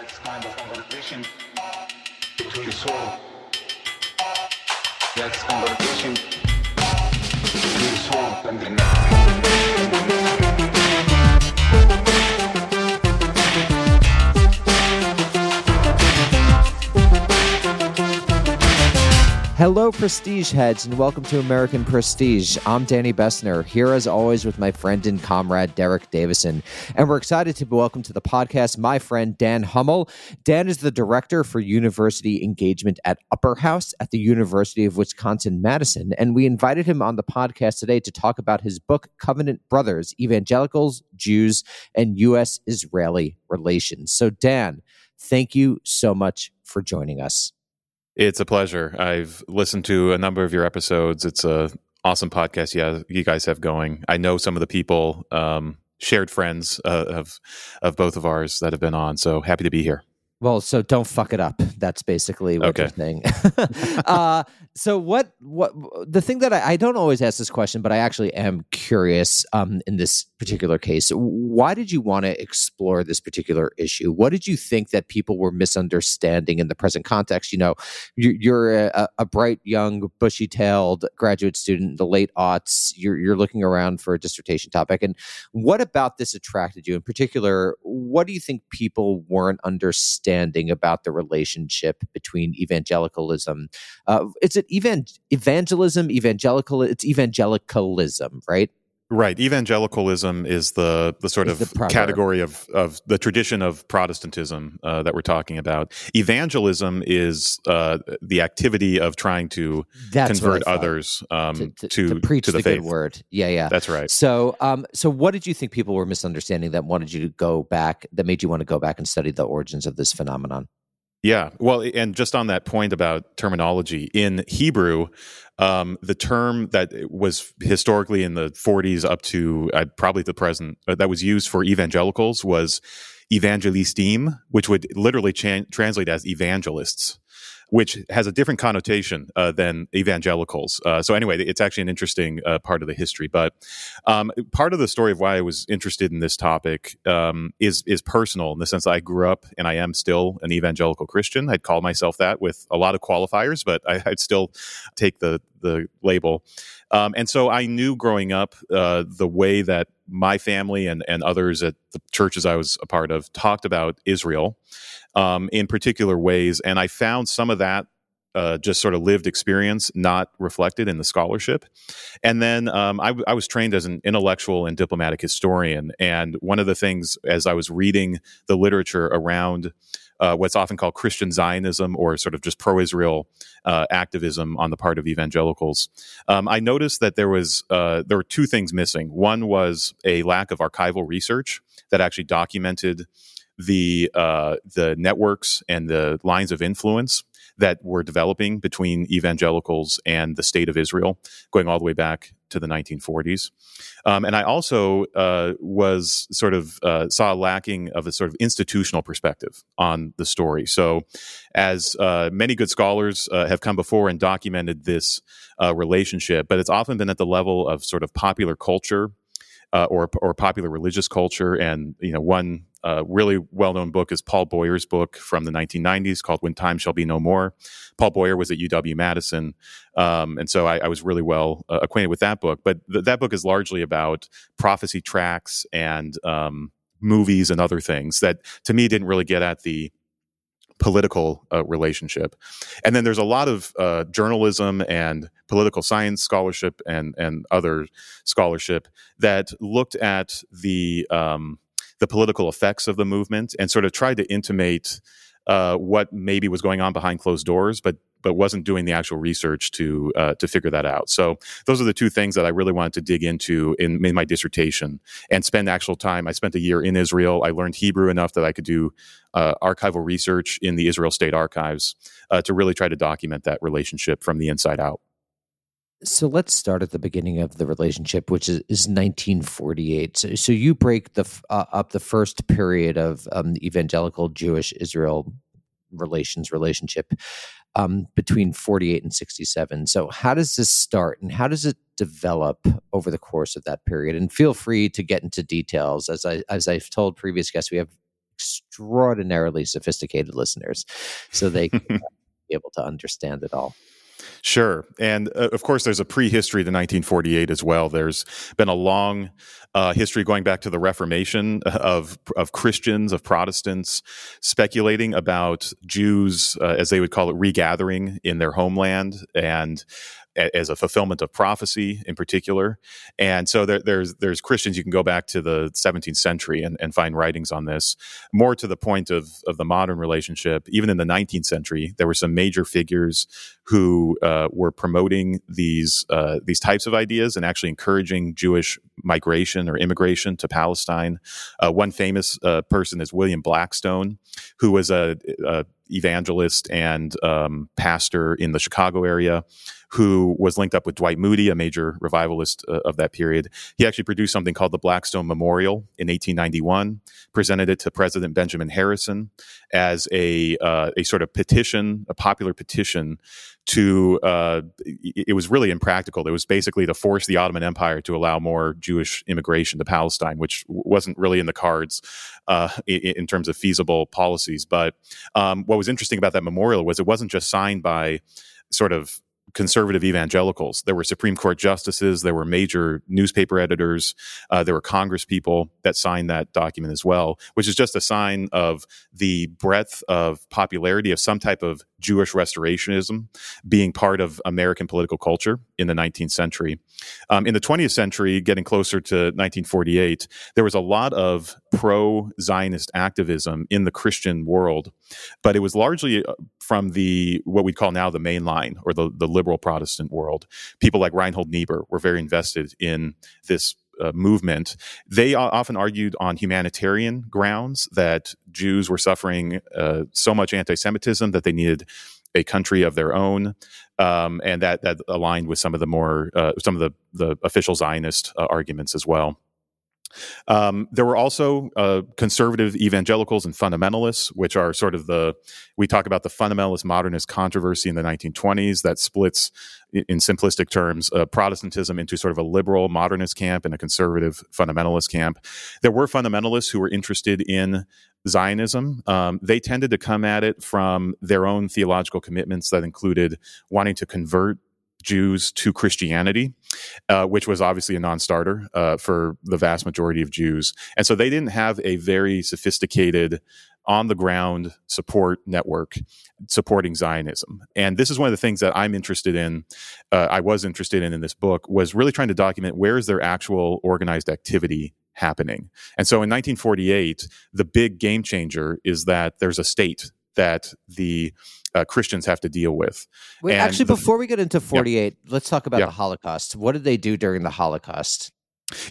That's kind of conversation between the soul. That's conversation between the soul and the mind. Hello, Prestige heads, and welcome to American Prestige. I'm Danny Bessner, here as always with my friend and comrade Derek Davison. And we're excited to welcome to the podcast my friend Dan Hummel. Dan is the director for university engagement at Upper House at the University of Wisconsin Madison. And we invited him on the podcast today to talk about his book, Covenant Brothers Evangelicals, Jews, and U.S. Israeli Relations. So, Dan, thank you so much for joining us. It's a pleasure. I've listened to a number of your episodes. It's a awesome podcast. Yeah, you guys have going. I know some of the people, um, shared friends uh, of of both of ours that have been on. So happy to be here. Well, so don't fuck it up. That's basically what Okay. you're saying. uh, so what? What the thing that I, I don't always ask this question, but I actually am curious. Um, in this particular case, why did you want to explore this particular issue? What did you think that people were misunderstanding in the present context? You know, you, you're a, a bright, young, bushy-tailed graduate student in the late aughts. You're you're looking around for a dissertation topic, and what about this attracted you in particular? What do you think people weren't understanding about the relationship between evangelicalism? Uh, is it evan- evangelism, evangelical? It's evangelicalism, right? Right. Evangelicalism is the the sort Is of the category of of the tradition of Protestantism uh, that we're talking about. Evangelism is uh, the activity of trying to That's convert others um, to, to, to, to preach the, the, faith. good word. Yeah, yeah. That's right. So, um, so what did you think people were misunderstanding that wanted you to go back, that made you want to go back and study the origins of this phenomenon? Yeah. Well, and just on that point about terminology, in Hebrew, um, the term that was historically in the 40s up to uh, probably the present, uh, that was used for evangelicals was evangelistim, which would literally chan- translate as evangelists. Which has a different connotation uh, than evangelicals. Uh, so anyway, it's actually an interesting uh, part of the history. But um, part of the story of why I was interested in this topic um, is is personal in the sense that I grew up and I am still an evangelical Christian. I'd call myself that with a lot of qualifiers, but I, I'd still take the the label. Um, and so I knew growing up uh, the way that my family and, and others at the churches I was a part of talked about Israel um, in particular ways. And I found some of that uh, just sort of lived experience not reflected in the scholarship. And then um, I, I was trained as an intellectual and diplomatic historian. And one of the things as I was reading the literature around uh, what's often called Christian Zionism or sort of just pro Israel uh, activism on the part of evangelicals, um, I noticed that there was uh, there were two things missing. One was a lack of archival research that actually documented the uh, the networks and the lines of influence that were developing between evangelicals and the state of Israel, going all the way back to the 1940s. Um, and I also uh, was sort of uh, saw a lacking of a sort of institutional perspective on the story. So, as uh, many good scholars uh, have come before and documented this uh, relationship, but it's often been at the level of sort of popular culture. Uh, or, or popular religious culture, and you know, one uh, really well-known book is Paul Boyer's book from the 1990s called "When Time Shall Be No More." Paul Boyer was at UW Madison, um, and so I, I was really well uh, acquainted with that book. But th- that book is largely about prophecy tracts and um, movies and other things that, to me, didn't really get at the political uh, relationship. And then there's a lot of uh, journalism and political science scholarship and and other scholarship that looked at the um, the political effects of the movement and sort of tried to intimate uh, what maybe was going on behind closed doors, but but wasn't doing the actual research to uh, to figure that out. So those are the two things that I really wanted to dig into in, in my dissertation and spend actual time. I spent a year in Israel. I learned Hebrew enough that I could do uh, archival research in the Israel State Archives uh, to really try to document that relationship from the inside out. So let's start at the beginning of the relationship, which is, is 1948. So, so you break the uh, up the first period of um, the evangelical Jewish Israel relations relationship um, between 48 and 67. So how does this start, and how does it develop over the course of that period? And feel free to get into details. As I as I've told previous guests, we have extraordinarily sophisticated listeners, so they can be able to understand it all. Sure. And uh, of course, there's a prehistory to 1948 as well. There's been a long uh, history going back to the Reformation of, of Christians, of Protestants, speculating about Jews, uh, as they would call it, regathering in their homeland and as a fulfillment of prophecy in particular. And so there, there's there's Christians you can go back to the 17th century and, and find writings on this. More to the point of of the modern relationship, even in the 19th century, there were some major figures who uh, were promoting these uh, these types of ideas and actually encouraging Jewish migration or immigration to Palestine. Uh, one famous uh, person is William Blackstone, who was a, a evangelist and um, pastor in the Chicago area who was linked up with Dwight Moody, a major revivalist uh, of that period. He actually produced something called the Blackstone Memorial in 1891, presented it to President Benjamin Harrison as a uh, a sort of petition, a popular petition to uh, it was really impractical. It was basically to force the Ottoman Empire to allow more Jewish immigration to Palestine, which wasn't really in the cards uh, in, in, terms of feasible policies. But um, what was interesting about that memorial was it wasn't just signed by sort of conservative evangelicals. There were Supreme Court justices, there were major newspaper editors, uh, there were Congress people that signed that document as well, which is just a sign of the breadth of popularity of some type of Jewish restorationism being part of American political culture in the 19th century. Um, in the 20th century, getting closer to 1948, there was a lot of pro Zionist activism in the Christian world, but it was largely uh, from the what we call now the mainline or the, the liberal Protestant world. People like Reinhold Niebuhr were very invested in this uh, movement, they often argued on humanitarian grounds that Jews were suffering uh, so much anti-Semitism that they needed a country of their own, um, and that that aligned with some of the more uh, some of the the official Zionist uh, arguments as well. Um, there were also uh, conservative evangelicals and fundamentalists, which are sort of the we talk about the fundamentalist modernist controversy in the 1920s that splits, in simplistic terms, uh, Protestantism into sort of a liberal modernist camp and a conservative fundamentalist camp. There were fundamentalists who were interested in Zionism. Um, they tended to come at it from their own theological commitments that included wanting to convert Jews to Christianity, uh, which was obviously a non starter uh, for the vast majority of Jews. And so they didn't have a very sophisticated on the ground support network supporting Zionism. And this is one of the things that I'm interested in. Uh, I was interested in in this book was really trying to document where is their actual organized activity happening. And so in 1948, the big game changer is that there's a state that the uh, Christians have to deal with. Wait, and actually, the, before we get into 48, yeah. let's talk about yeah. the Holocaust. What did they do during the Holocaust?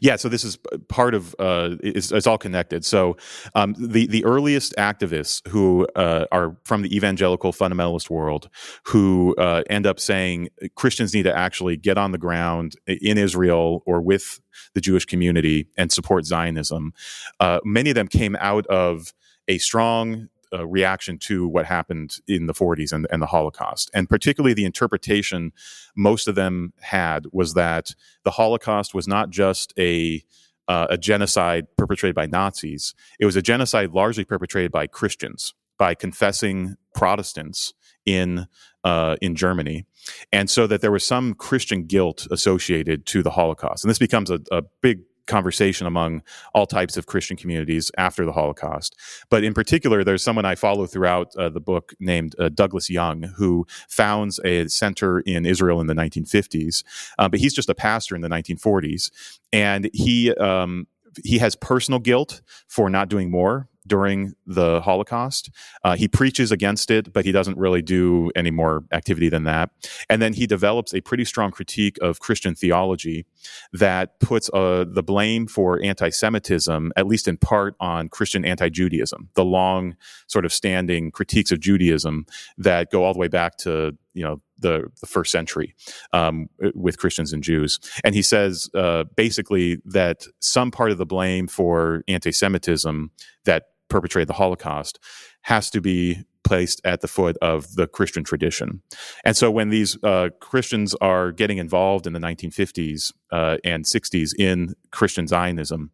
Yeah, so this is part of uh, it's, it's all connected. So um, the the earliest activists who uh, are from the evangelical fundamentalist world, who uh, end up saying Christians need to actually get on the ground in Israel or with the Jewish community and support Zionism. Uh, many of them came out of a strong uh, reaction to what happened in the 40s and, and the Holocaust. And particularly the interpretation most of them had was that the Holocaust was not just a uh, a genocide perpetrated by Nazis. It was a genocide largely perpetrated by Christians, by confessing Protestants in uh, in Germany, and so that there was some Christian guilt associated to the Holocaust. And this becomes a, a big conversation among all types of Christian communities after the Holocaust. But in particular, there's someone I follow throughout uh, the book named uh, Douglas Young, who founds a center in Israel in the 1950s. Uh, but he's just a pastor in the 1940s. And he, um, he has personal guilt for not doing more during the Holocaust. Uh, he preaches against it, but he doesn't really do any more activity than that. And then he develops a pretty strong critique of Christian theology that puts uh, the blame for anti Semitism, at least in part, on Christian anti Judaism, the long sort of standing critiques of Judaism that go all the way back to you know the, the first century um, with Christians and Jews. And he says uh, basically that some part of the blame for anti Semitism that perpetrated the Holocaust has to be placed at the foot of the Christian tradition. And so when these uh, Christians are getting involved in the 1950s uh, and 60s in Christian Zionism,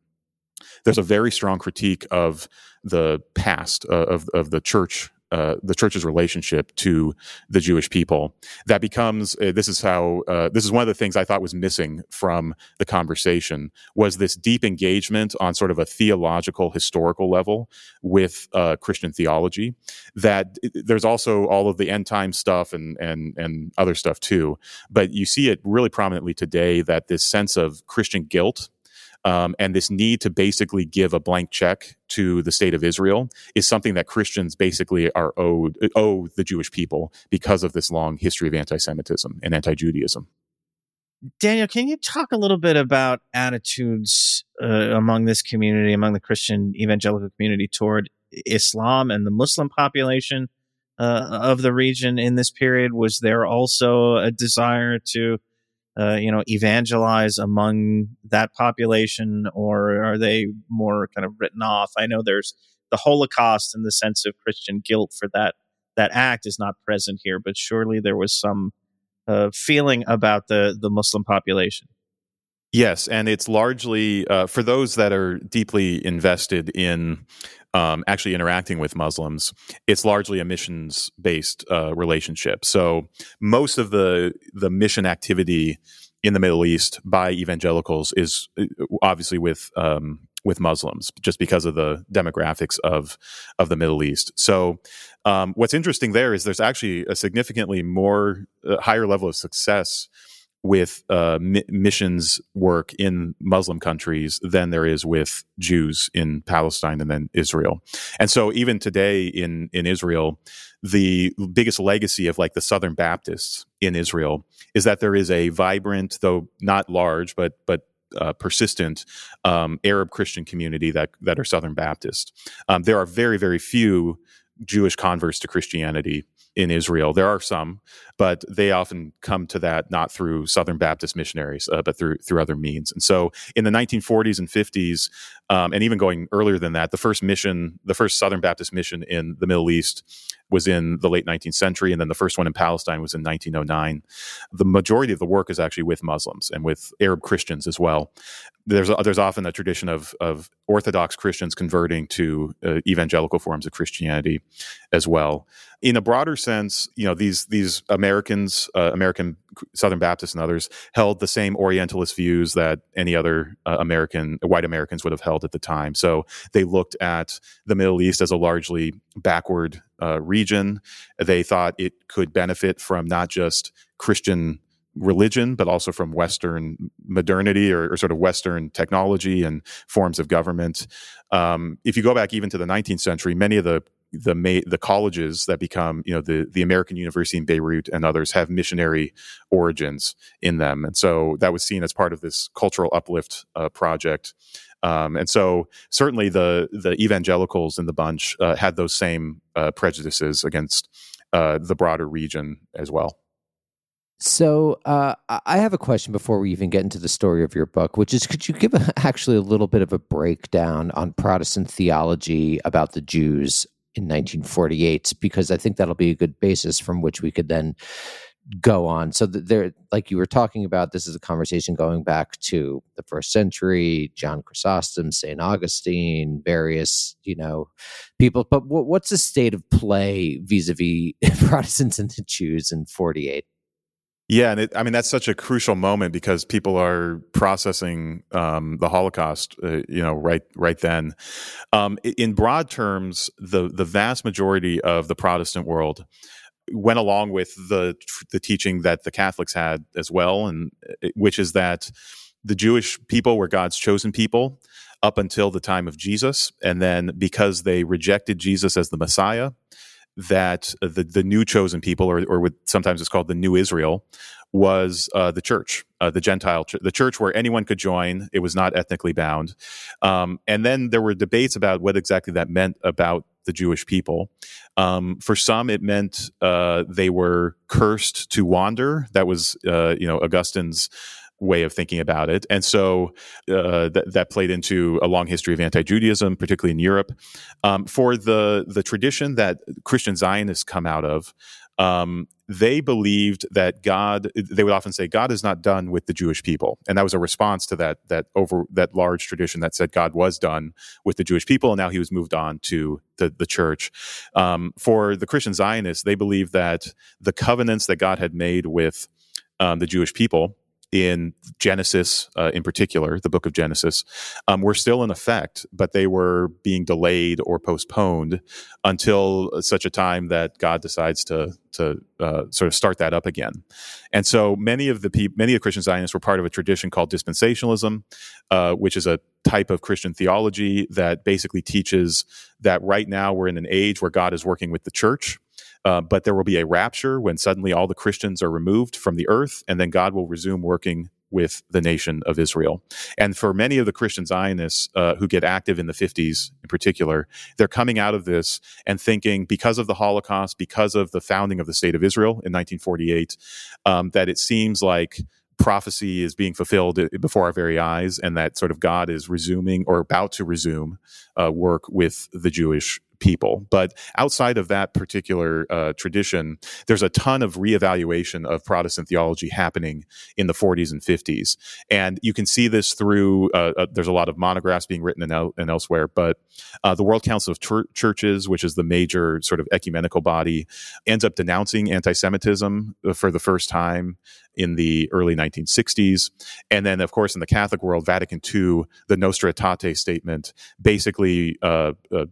there's a very strong critique of the past uh, of of the church uh, the church's relationship to the Jewish people. That becomes uh, this is how uh, this is one of the things I thought was missing from the conversation was this deep engagement on sort of a theological historical level with uh, Christian theology. That there's also all of the end time stuff and and and other stuff too, but you see it really prominently today that this sense of Christian guilt um, and this need to basically give a blank check to the state of Israel is something that Christians basically are owed owe the Jewish people because of this long history of anti-Semitism and anti-Judaism. Daniel, can you talk a little bit about attitudes uh, among this community, among the Christian evangelical community toward Islam and the Muslim population uh, of the region in this period? Was there also a desire to uh, you know, evangelize among that population, or are they more kind of written off? I know there's the Holocaust in the sense of Christian guilt for that that act is not present here, but surely there was some uh, feeling about the the Muslim population. Yes, and it's largely uh, for those that are deeply invested in um, actually interacting with Muslims. It's largely a missions based uh, relationship. So most of the the mission activity in the Middle East by evangelicals is uh, obviously with um, with Muslims, just because of the demographics of of the Middle East. So, um, what's interesting there is there's actually a significantly more uh, higher level of success with uh, mi- missions work in Muslim countries than there is with Jews in Palestine and then Israel. And so even today in in Israel, the biggest legacy of like the Southern Baptists in Israel is that there is a vibrant, though not large, but but uh, persistent um, Arab Christian community that that are Southern Baptist. Um, there are very very few Jewish converts to Christianity in Israel. There are some, but they often come to that not through Southern Baptist missionaries, uh, but through through other means. And so, in the 1940s and 50s, um, and even going earlier than that, the first mission, the first Southern Baptist mission in the Middle East, was in the late 19th century, and then the first one in Palestine was in 1909. The majority of the work is actually with Muslims and with Arab Christians as well. There's there's often a tradition of of Orthodox Christians converting to uh, evangelical forms of Christianity as well. In a broader sense, you know these these Americans, uh, American Southern Baptists and others, held the same Orientalist views that any other uh, American white Americans would have held at the time. So they looked at the Middle East as a largely backward uh, region. They thought it could benefit from not just Christian religion, but also from Western modernity or, or, sort of Western technology and forms of government. Um, if you go back even to the 19th century, many of the the ma- the colleges that become you know the the American University in Beirut and others have missionary origins in them, and so that was seen as part of this cultural uplift uh, project. Um, and so certainly the the evangelicals in the bunch uh, had those same uh, prejudices against uh, the broader region as well. So uh, I have a question before we even get into the story of your book, which is could you give a, actually a little bit of a breakdown on Protestant theology about the Jews in 1948? Because I think that'll be a good basis from which we could then go on. So there, like you were talking about, this is a conversation going back to the first century, John Chrysostom, Saint Augustine, various you know people. But what's the state of play vis-a-vis Protestants and the Jews in forty eight? Yeah, and it, I mean that's such a crucial moment because people are processing um, the Holocaust, uh, you know, right right then. Um, in broad terms, the the vast majority of the Protestant world went along with the the teaching that the Catholics had as well, and uh, which is that the Jewish people were God's chosen people up until the time of Jesus, and then because they rejected Jesus as the Messiah, that the the new chosen people, or or what sometimes it's called the New Israel, was uh, the church, uh, the Gentile, ch- the church where anyone could join. It was not ethnically bound, um, and then there were debates about what exactly that meant about the Jewish people. Um, for some, it meant uh, they were cursed to wander. That was, uh, you know, Augustine's way of thinking about it. And so uh, th- that played into a long history of anti-Judaism, particularly in Europe. Um, for the the tradition that Christian Zionists come out of, um, they believed that God. They would often say God is not done with the Jewish people, and that was a response to that that over that large tradition that said God was done with the Jewish people, and now He was moved on to the the church. Um, for the Christian Zionists, they believe that the covenants that God had made with um, the Jewish people in Genesis, uh, in particular, the book of Genesis, um, were still in effect, but they were being delayed or postponed until such a time that God decides to to uh, sort of start that up again. And so many of the pe- many of Christian Zionists were part of a tradition called dispensationalism, uh, which is a type of Christian theology that basically teaches that right now we're in an age where God is working with the church uh, but there will be a rapture when suddenly all the Christians are removed from the earth, and then God will resume working with the nation of Israel. And for many of the Christian Zionists uh, who get active in the 50s in particular, they're coming out of this and thinking because of the Holocaust, because of the founding of the state of Israel in 1948, um, that it seems like prophecy is being fulfilled before our very eyes and that sort of God is resuming or about to resume uh, work with the Jewish people. But outside of that particular uh, tradition, there's a ton of reevaluation of Protestant theology happening in the 40s and 50s. And you can see this through, uh, uh, there's a lot of monographs being written and, el- and elsewhere, but uh, the World Council of Chur- Churches, which is the major sort of ecumenical body, ends up denouncing anti Semitism uh, for the first time in the early 1960s. And then, of course, in the Catholic world, Vatican II, the Nostra Aetate statement basically uh, uh,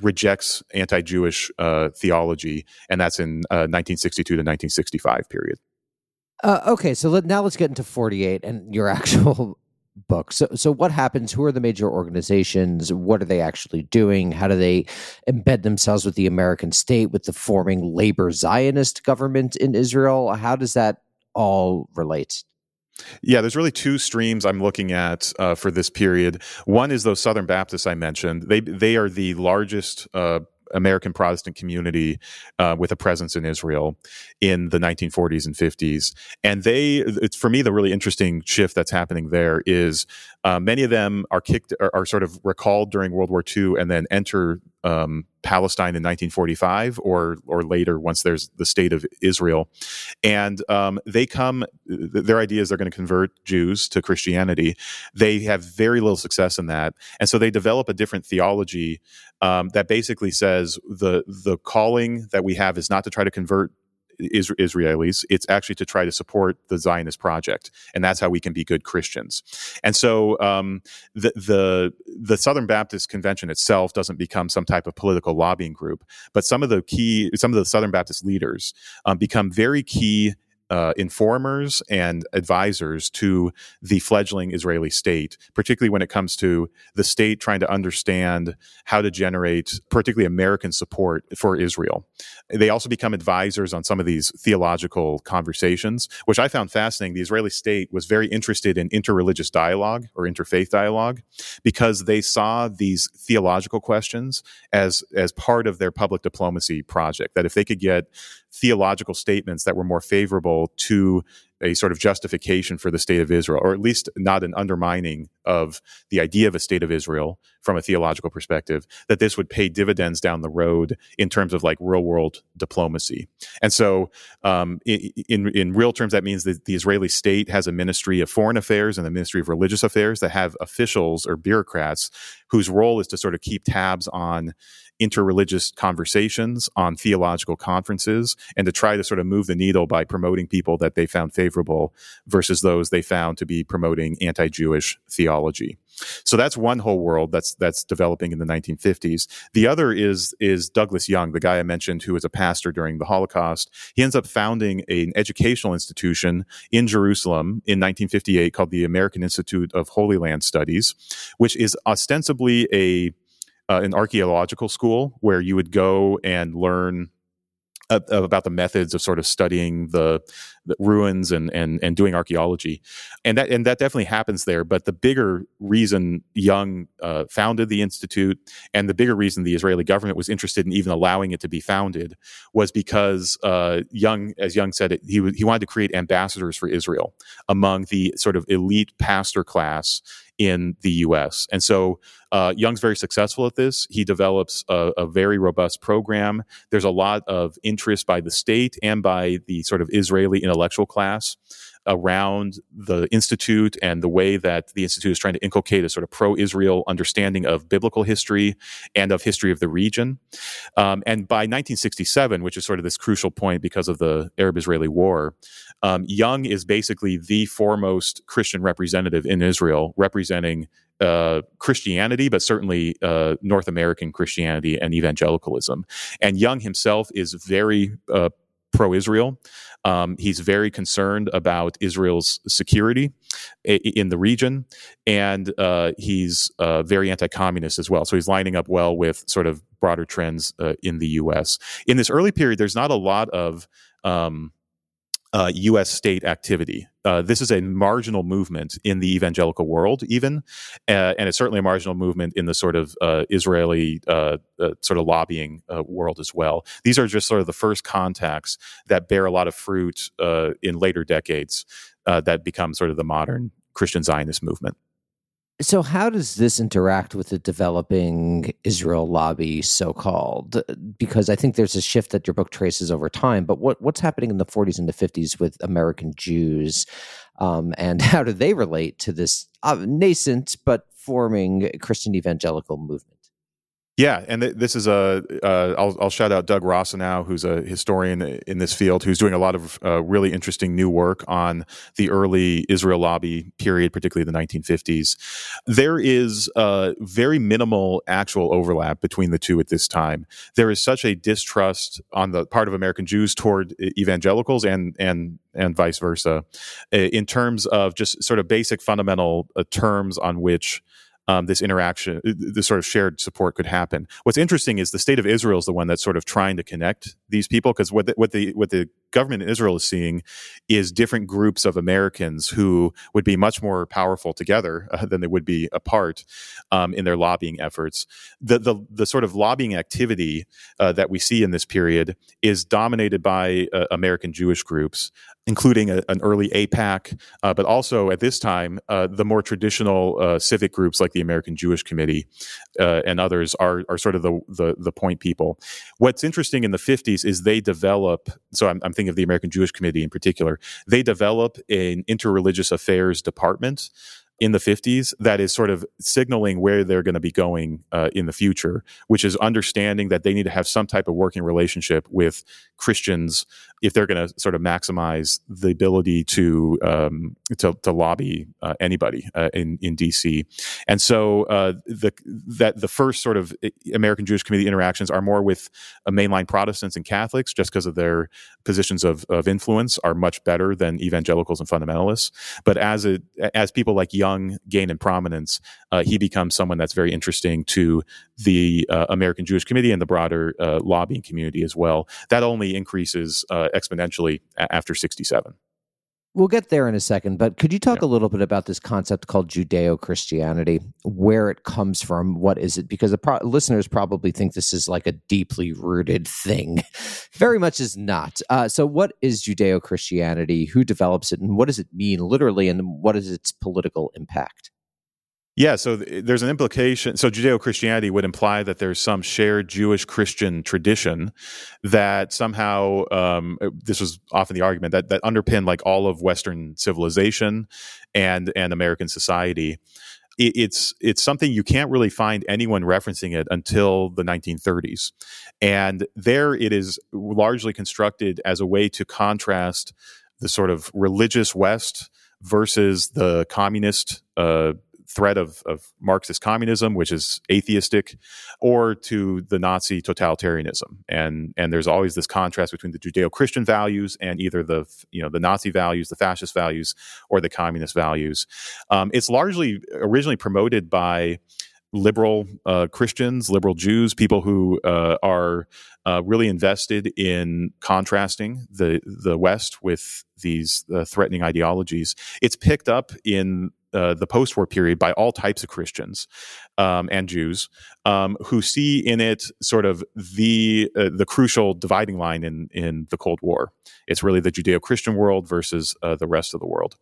rejects anti-Jewish uh, theology, and that's in uh, 1962 to 1965 period. Uh, okay, so let, now let's get into 48 and your actual book. So, so what happens? Who are the major organizations? What are they actually doing? How do they embed themselves with the American state, with the forming labor Zionist government in Israel? How does that all relate? Yeah, there's really two streams I'm looking at uh, for this period. One is those Southern Baptists I mentioned. They they are the largest uh, American Protestant community uh, with a presence in Israel in the 1940s and 50s. And they, it's for me, the really interesting shift that's happening there is uh, many of them are kicked, are, are, sort of recalled during World War II and then enter um, Palestine in 1945 or or later once there's the state of Israel, and um, they come. Their idea is they're going to convert Jews to Christianity. They have very little success in that, and so they develop a different theology um, that basically says the the calling that we have is not to try to convert Israelis. It's actually to try to support the Zionist project, and that's how we can be good Christians. And so um, the the the Southern Baptist Convention itself doesn't become some type of political lobbying group, but some of the key some of the Southern Baptist leaders um, become very key uh, informers and advisors to the fledgling Israeli state, particularly when it comes to the state trying to understand how to generate, particularly American support for Israel. They also become advisors on some of these theological conversations, which I found fascinating. The Israeli state was very interested in interreligious dialogue or interfaith dialogue because they saw these theological questions as, as part of their public diplomacy project. That if they could get theological statements that were more favorable to a sort of justification for the state of Israel, or at least not an undermining of the idea of a state of Israel from a theological perspective, that this would pay dividends down the road in terms of like real world diplomacy. And so, um, in, in real terms, that means that the Israeli state has a ministry of foreign affairs and a ministry of religious affairs that have officials or bureaucrats whose role is to sort of keep tabs on interreligious conversations on theological conferences and to try to sort of move the needle by promoting people that they found favorable versus those they found to be promoting anti-Jewish theology. So that's one whole world that's that's developing in the 1950s. The other is is Douglas Young, the guy I mentioned who was a pastor during the Holocaust. He ends up founding an educational institution in Jerusalem in 1958 called the American Institute of Holy Land Studies, which is ostensibly a uh, an archaeological school where you would go and learn about the methods of sort of studying the, the, ruins and, and and doing archaeology, and that and that definitely happens there. But the bigger reason Young uh, founded the institute, and the bigger reason the Israeli government was interested in even allowing it to be founded, was because uh, Young, as Young said, it, he he wanted to create ambassadors for Israel among the sort of elite pastor class in the U.S. And so uh, Young's very successful at this. He develops a, a, very robust program. There's a lot of interest by the state and by the sort of Israeli intellectual class around the institute and the way that the institute is trying to inculcate a sort of pro-Israel understanding of biblical history and of history of the region. Um, and by 1967, which is sort of this crucial point because of the Arab-Israeli War, um, Young is basically the foremost Christian representative in Israel, representing uh, Christianity, but certainly uh, North American Christianity and evangelicalism. And Young himself is very uh, pro Israel. Um, he's very concerned about Israel's security in the region, and uh, he's uh, very anti communist as well. So he's lining up well with sort of broader trends uh, in the US. In this early period, there's not a lot of um, uh, U.S. state activity. Uh, this is a marginal movement in the evangelical world, even, uh, and it's certainly a marginal movement in the sort of uh, Israeli uh, uh, sort of lobbying world as well. These are just sort of the first contacts that bear a lot of fruit in later decades that become sort of the modern Christian Zionist movement. So, how does this interact with the developing Israel lobby, so called? Because I think there's a shift that your book traces over time. But what, what's happening in the 40s and the 50s with American Jews? Um, and how do they relate to this uh, nascent but forming Christian evangelical movement? Yeah, and th- this is a. Uh, I'll, I'll shout out Doug Rossinow, who's a historian in this field, who's doing a lot of uh, really interesting new work on the early Israel lobby period, particularly the 1950s. There is a very minimal actual overlap between the two at this time. There is such a distrust on the part of American Jews toward evangelicals and and and vice versa, in terms of just sort of basic fundamental uh, terms on which um, this interaction, uh, this sort of shared support could happen. What's interesting is the state of Israel is the one that's sort of trying to connect these people because what the, what the what the government in Israel is seeing is different groups of Americans who would be much more powerful together uh, than they would be apart um, in their lobbying efforts. The the the sort of lobbying activity uh, that we see in this period is dominated by uh, American Jewish groups including a, an early AIPAC, uh, but also at this time, uh, the more traditional uh, civic groups like the American Jewish Committee uh, and others are, are sort of the, the, the, point people. What's interesting in the 50s is they develop, so I'm, I'm thinking of the American Jewish Committee in particular, they develop an interreligious affairs department in the 50s that is sort of signaling where they're going to be going uh, in the future, which is understanding that they need to have some type of working relationship with Christians if they're going to sort of maximize the ability to um, to, to, lobby uh, anybody uh, in in DC. And so uh, the that the first sort of uh, American Jewish Committee interactions are more with uh, mainline Protestants and Catholics, just because of their positions of, of influence are much better than evangelicals and fundamentalists. But as as people like Young gain in prominence, uh, he becomes someone that's very interesting to the American Jewish Committee and the broader lobbying community as well. That only increases exponentially after 67. We'll get there in a second, but could you talk yeah. a little bit about this concept called Judeo Christianity, where it comes from? What is it? Because the pro- listeners probably think this is like a deeply rooted thing. Very much is not. Uh, so, what is Judeo Christianity? Who develops it? And what does it mean literally? And what is its political impact? Yeah, so there's an implication. So Judeo Christianity would imply that there's some shared Jewish Christian tradition that somehow, um, uh, this was often the argument that that underpinned like all of Western civilization and and American society. It, it's it's something you can't really find anyone referencing it until the 1930s, and there it is largely constructed as a way to contrast the sort of religious West versus the communist uh, threat of, of Marxist communism, which is atheistic, or to the Nazi totalitarianism. And and there's always this contrast between the Judeo-Christian values and either the you know the Nazi values, the fascist values, or the communist values. Um, it's largely originally promoted by liberal uh, Christians, liberal Jews, people who uh, are uh, really invested in contrasting the the West with these uh, threatening ideologies. It's picked up in uh, the post-war period by all types of Christians um, and Jews, um, who see in it sort of the uh, the crucial dividing line in in the Cold War. It's really the Judeo-Christian world versus uh, the rest of the world,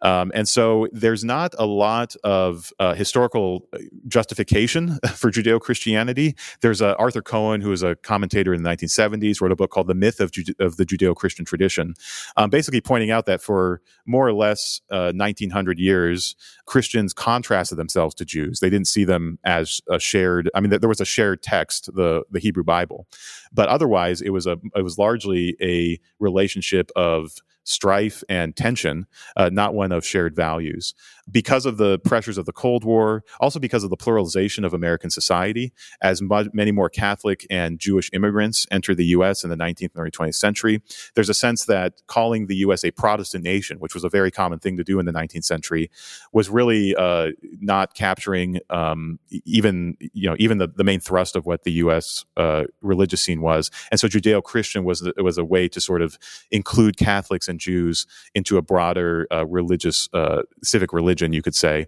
um, and so there's not a lot of uh, historical justification for Judeo-Christianity. There's uh, Arthur Cohen, who is a commentator in the 1970s, wrote a book called "The Myth of, of the Judeo-Christian Tradition," um, basically pointing out that for more or less 1900 uh, years, Christians contrasted themselves to Jews. They didn't see them as a shared. I mean, there was a shared text, the the Hebrew Bible, but otherwise, it was a it was largely a relationship of strife and tension, uh, not one of shared values. Because of the pressures of the Cold War, also because of the pluralization of American society, as many more Catholic and Jewish immigrants entered the U.S. in the 19th and early 20th century, there's a sense that calling the U.S. a Protestant nation, which was a very common thing to do in the 19th century, was really uh, not capturing um, even you know even the, the main thrust of what the U.S. Uh, religious scene was. And so Judeo-Christian was was a way to sort of include Catholics and and Jews into a broader uh, religious, uh, civic religion, you could say.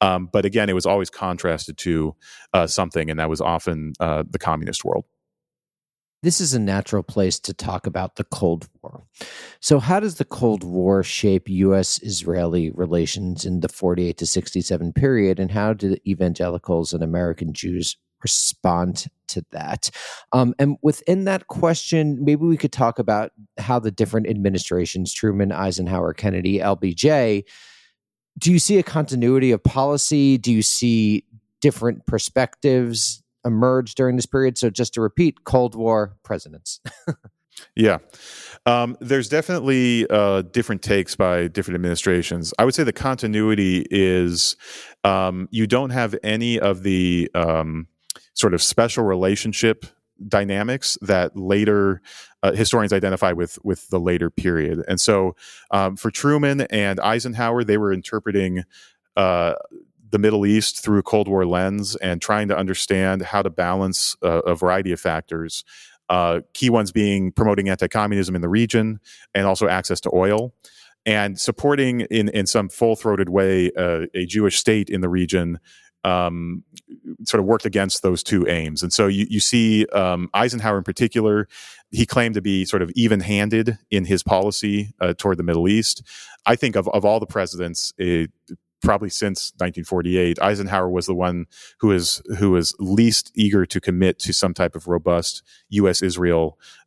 Um, but again, it was always contrasted to uh, something, and that was often uh, the communist world. This is a natural place to talk about the Cold War. So, how does the Cold War shape U.S. Israeli relations in the 48 to 67 period, and how do evangelicals and American Jews respond to that. Um, and within that question, maybe we could talk about how the different administrations, Truman, Eisenhower, Kennedy, LBJ, do you see a continuity of policy? Do you see different perspectives emerge during this period? So, just to repeat, Cold War presidents. yeah. Um, there's definitely uh, different takes by different administrations. I would say the continuity is um, you don't have any of the um, sort of special relationship dynamics that later uh, historians identify with with the later period. And so, um, for Truman and Eisenhower, they were interpreting. Uh, the Middle East through a Cold War lens and trying to understand how to balance uh, a variety of factors. Uh, key ones being promoting anti communism in the region and also access to oil and supporting in, in some full throated way uh, a Jewish state in the region um, sort of worked against those two aims. And so you, you see um, Eisenhower in particular, he claimed to be sort of even handed in his policy uh, toward the Middle East. I think of, of all the presidents, probably since 1948, Eisenhower was the one who is who was least eager to commit to some type of robust U.S.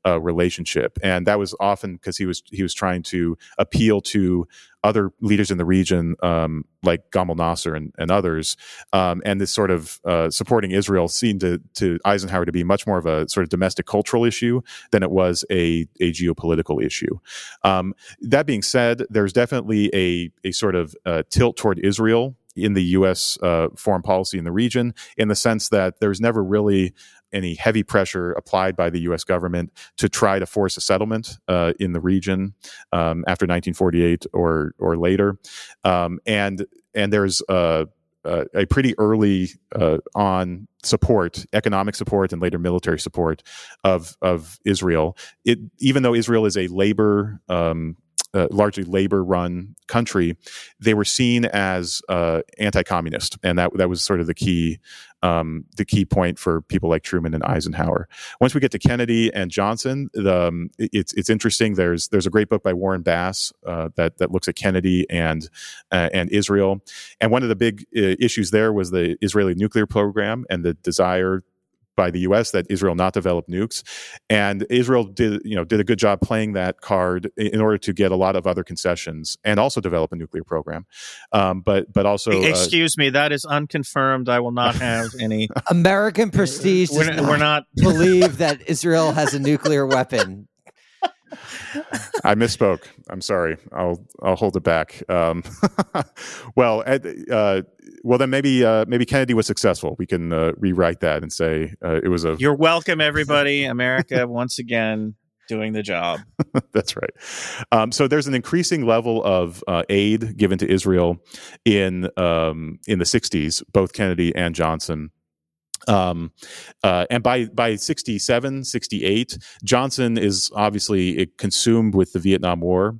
Uh, relationship, and that was often because he was he was trying to appeal to other leaders in the region, um, like Gamal Nasser and, and others, um, and this sort of uh, supporting Israel seemed to, to Eisenhower to be much more of a sort of domestic cultural issue than it was a, a geopolitical issue. Um, that being said, there's definitely a, a sort of uh, tilt toward Israel in the U.S. Uh, foreign policy in the region, in the sense that there's never really any heavy pressure applied by the U.S. government to try to force a settlement uh, in the region um, after 1948 or or later, um, and and there's a, a pretty early uh, on support, economic support, and later military support of of Israel. It even though Israel is a labor um, uh, largely labor-run country, they were seen as uh, anti-communist, and that that was sort of the key um, the key point for people like Truman and Eisenhower. Once we get to Kennedy and Johnson, the, um, it's it's interesting. There's there's a great book by Warren Bass uh, that that looks at Kennedy and uh, and Israel, and one of the big uh, issues there was the Israeli nuclear program and the desire by the U.S. that Israel not develop nukes, and Israel did you know did a good job playing that card in order to get a lot of other concessions and also develop a nuclear program. Um, but but also, uh, excuse uh, me, that is unconfirmed. I will not have any American prestige. We're, we're not believe that Israel has a nuclear weapon. I misspoke. I'm sorry. I'll I'll hold it back. Um, well, uh, well then maybe uh, maybe Kennedy was successful. We can uh, rewrite that and say uh, it was a. You're welcome, everybody. America once again doing the job. That's right. Um, so there's an increasing level of uh, aid given to Israel in um, in the 60s, both Kennedy and Johnson. Um, uh, and by by 67, 68, Johnson is obviously consumed with the Vietnam War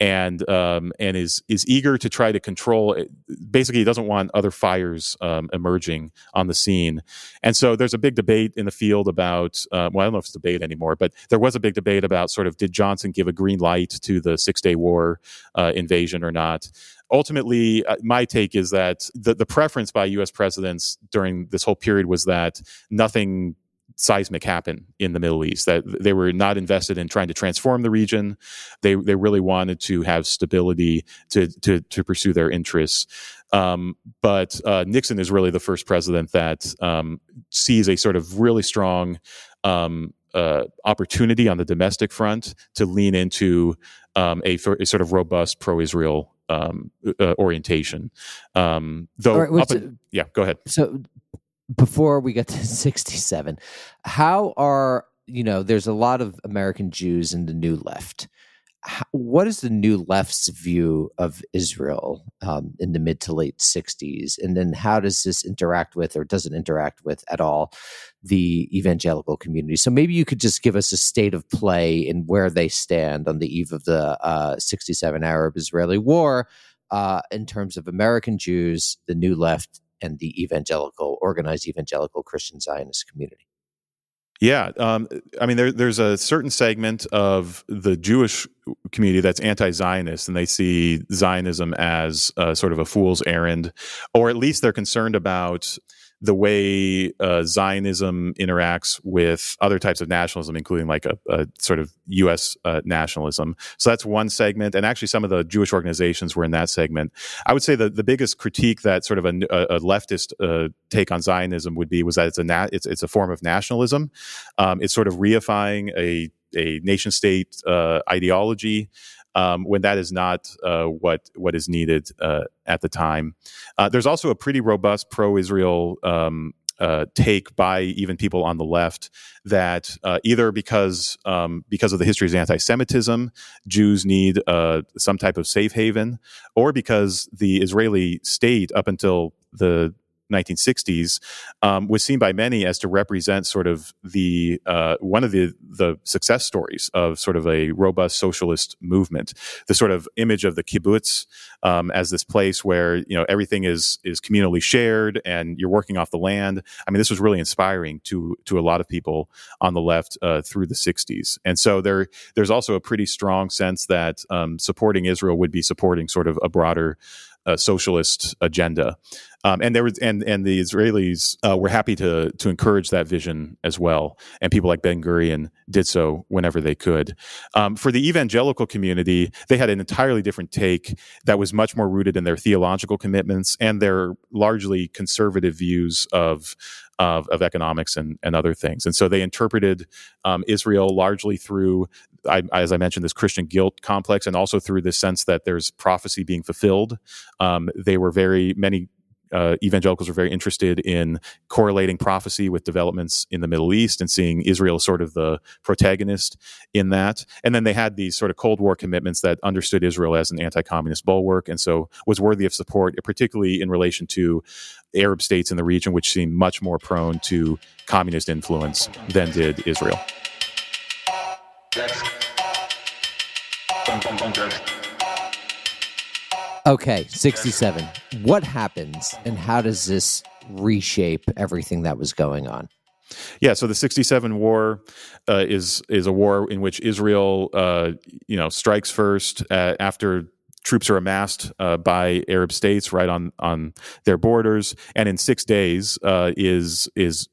and um, and is is eager to try to control. it. Basically, he doesn't want other fires um, emerging on the scene, and so there's a big debate in the field about. Uh, well, I don't know if it's a debate anymore, but there was a big debate about sort of did Johnson give a green light to the Six Day War uh, invasion or not ultimately, uh, my take is that the, the preference by U.S. presidents during this whole period was that nothing seismic happen in the Middle East. That they were not invested in trying to transform the region. They they really wanted to have stability to to to pursue their interests. Um, but uh, Nixon is really the first president that um, sees a sort of really strong um, uh, opportunity on the domestic front to lean into um, a, a, sort of robust pro-Israel um, uh, orientation. Um, though, right, in, yeah, go ahead. So before we get to 67, how are, you know, there's a lot of American Jews in the new left. What is the new left's view of Israel um, in the mid to late 60s? And then how does this interact with, or does it interact with at all, the evangelical community? So maybe you could just give us a state of play in where they stand on the eve of the uh, 67 Arab Israeli war uh, in terms of American Jews, the new left, and the evangelical, organized evangelical Christian Zionist community? Yeah, um, I mean, there, there's a certain segment of the Jewish community that's anti-Zionist, and they see Zionism as uh, sort of a fool's errand, or at least they're concerned about the way uh, Zionism interacts with other types of nationalism, including like a, a sort of U.S. Uh, nationalism. So that's one segment, and actually some of the Jewish organizations were in that segment. I would say that the biggest critique that sort of a, a leftist uh, take on Zionism would be was that it's a it's, it's a form of nationalism. Um, it's sort of reifying a a nation state uh, ideology um, when that is not uh, what what is needed uh, at the time. Uh, there's also a pretty robust pro-Israel um, uh, take by even people on the left that uh, either because um, because of the history of anti-Semitism, Jews need uh, some type of safe haven, or because the Israeli state up until the 1960s um, was seen by many as to represent sort of the uh, one of the the success stories of sort of a robust socialist movement. The sort of image of the kibbutz um, as this place where you know everything is is communally shared and you're working off the land. I mean, this was really inspiring to to a lot of people on the left uh, through the 60s. And so there there's also a pretty strong sense that um, supporting Israel would be supporting sort of a broader uh, socialist agenda. Um, and there was and and the Israelis uh, were happy to to encourage that vision as well, and people like Ben Gurion did so whenever they could. Um, for the evangelical community, they had an entirely different take that was much more rooted in their theological commitments and their largely conservative views of of, of economics and, and other things. And so they interpreted um, Israel largely through, I, as I mentioned, this Christian guilt complex, and also through this sense that there's prophecy being fulfilled. Um, they were very many uh, evangelicals are very interested in correlating prophecy with developments in the Middle East and seeing Israel as sort of the protagonist in that. And then they had these sort of Cold War commitments that understood Israel as an anti-communist bulwark, and so was worthy of support, particularly in relation to Arab states in the region, which seemed much more prone to communist influence than did Israel. Okay, 67. What happens and how does this reshape everything that was going on? Yeah, so the 67 war uh, is is a war in which Israel uh, you know strikes first uh, after troops are amassed uh, by Arab states right on on their borders, and in six days uh, is is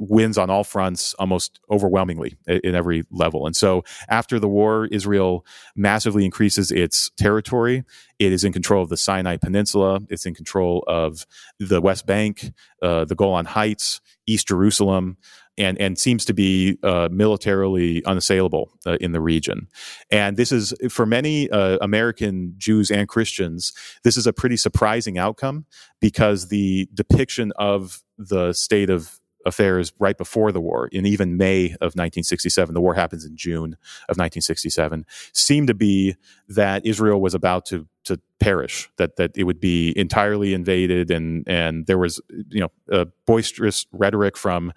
wins on all fronts almost overwhelmingly in every level. And so after the war, Israel massively increases its territory. It is in control of the Sinai Peninsula. It's in control of the West Bank, uh, the Golan Heights, East Jerusalem, and and seems to be uh, militarily unassailable uh, in the region. And this is for many uh, American Jews and Christians, this is a pretty surprising outcome because the depiction of the state of affairs right before the war, in even May of 1967, the war happens in June of 1967, seemed to be that Israel was about to to perish, that that it would be entirely invaded, and and there was you know boisterous rhetoric from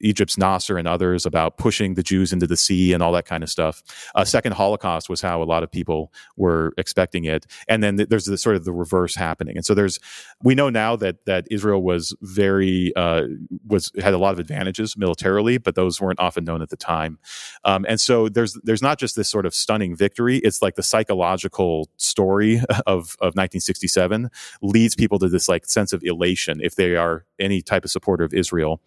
Egypt's Nasser and others about pushing the Jews into the sea and all that kind of stuff. A second Holocaust was how a lot of people were expecting it, and then th- there's the sort of the reverse happening. And so there's we know now that that Israel was very uh, was had a lot of advantages militarily, but those weren't often known at the time. Um, and so there's there's not just this sort of stunning victory; it's like the psychological story of of 1967 leads people to this like sense of elation if they are any type of supporter of Israel.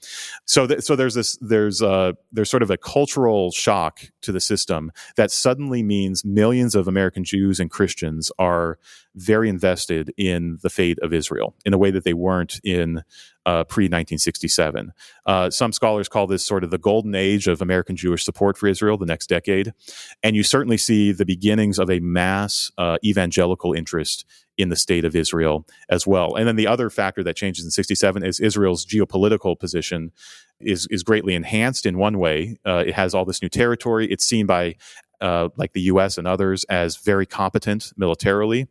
So th- so there's this there's uh there's sort of a cultural shock to the system that suddenly means millions of American Jews and Christians are very invested in the fate of Israel in a way that they weren't in uh, pre 1967. Uh, some scholars call this sort of the golden age of American Jewish support for Israel, the next decade. And you certainly see the beginnings of a mass uh, evangelical interest in the state of Israel as well. And then the other factor that changes in 67 is Israel's geopolitical position is, is greatly enhanced in one way. Uh, it has all this new territory. It's seen by uh, like the US and others as very competent militarily.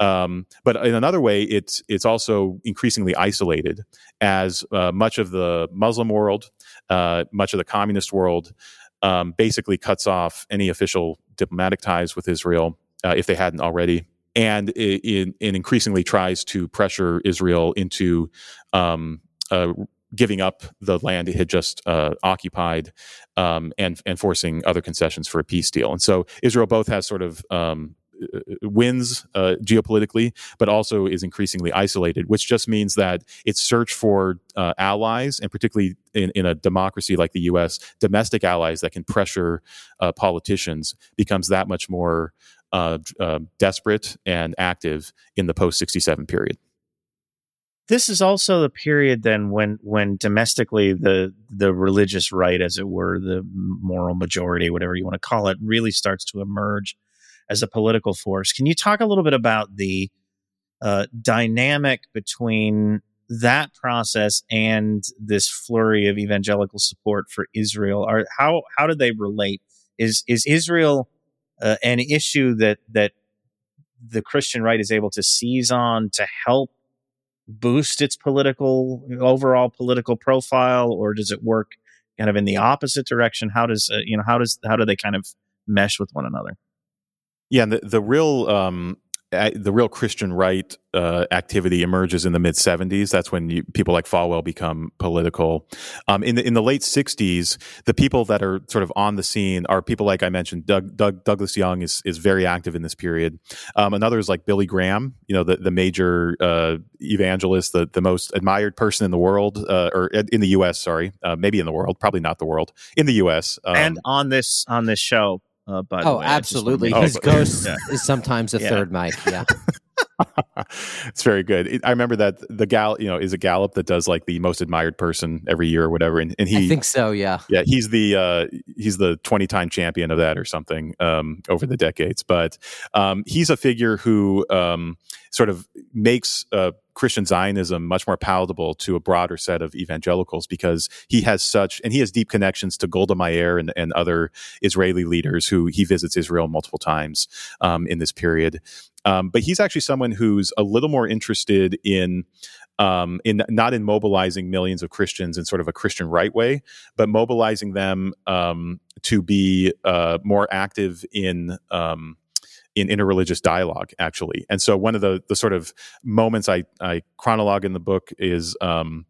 Um, but in another way, it's it's also increasingly isolated, as uh, much of the Muslim world, uh, much of the communist world, um, basically cuts off any official diplomatic ties with Israel uh, if they hadn't already, and it, it, it, increasingly tries to pressure Israel into um, uh, giving up the land it had just uh, occupied um, and and forcing other concessions for a peace deal. And so Israel both has sort of um, wins uh, geopolitically, but also is increasingly isolated, which just means that its search for uh, allies, and particularly in, in, a democracy like the U.S., domestic allies that can pressure uh, politicians, becomes that much more uh, uh, desperate and active in the post 67 period this is also the period then when when domestically the the religious right as it were the moral majority whatever you want to call it really starts to emerge as a political force can you talk a little bit about the uh, dynamic between that process and this flurry of evangelical support for Israel are how how do they relate is is Israel uh, an issue that that the Christian right is able to seize on to help boost its political overall political profile, or does it work kind of in the opposite direction? How does uh, you know how does how do they kind of mesh with one another? Yeah, the the real um, the real Christian right uh, activity emerges in the mid 70s. That's when you, people like Falwell become political. Um, in the in the late 60s, the people that are sort of on the scene are people like I mentioned. Doug, Doug Douglas Young is is very active in this period. Um, another is like Billy Graham, you know, the the major uh, evangelist, the the most admired person in the world, uh, or in the U.S. Sorry, uh, maybe in the world, probably not the world, in the U.S. Um, and on this on this show, uh, by oh, absolutely. His oh, ghost yeah. is sometimes a yeah. third mic. Yeah. it's very good. I remember that the gal, you know, is a Gallup that does like the most admired person every year or whatever, and, and he, I think so, yeah, yeah, he's the uh, he's the twenty time champion of that or something um, over the decades. But um, he's a figure who um, sort of makes uh, Christian Zionism much more palatable to a broader set of evangelicals because he has such, and he has deep connections to Golda Meir and, and other Israeli leaders who he visits Israel multiple times um, in this period. Um, but he's actually someone who's a little more interested in um, in not in mobilizing millions of Christians in sort of a Christian right way, but mobilizing them um, to be uh, more active in um, in interreligious dialogue, actually. And so one of the the sort of moments I, I chronologue in the book is um,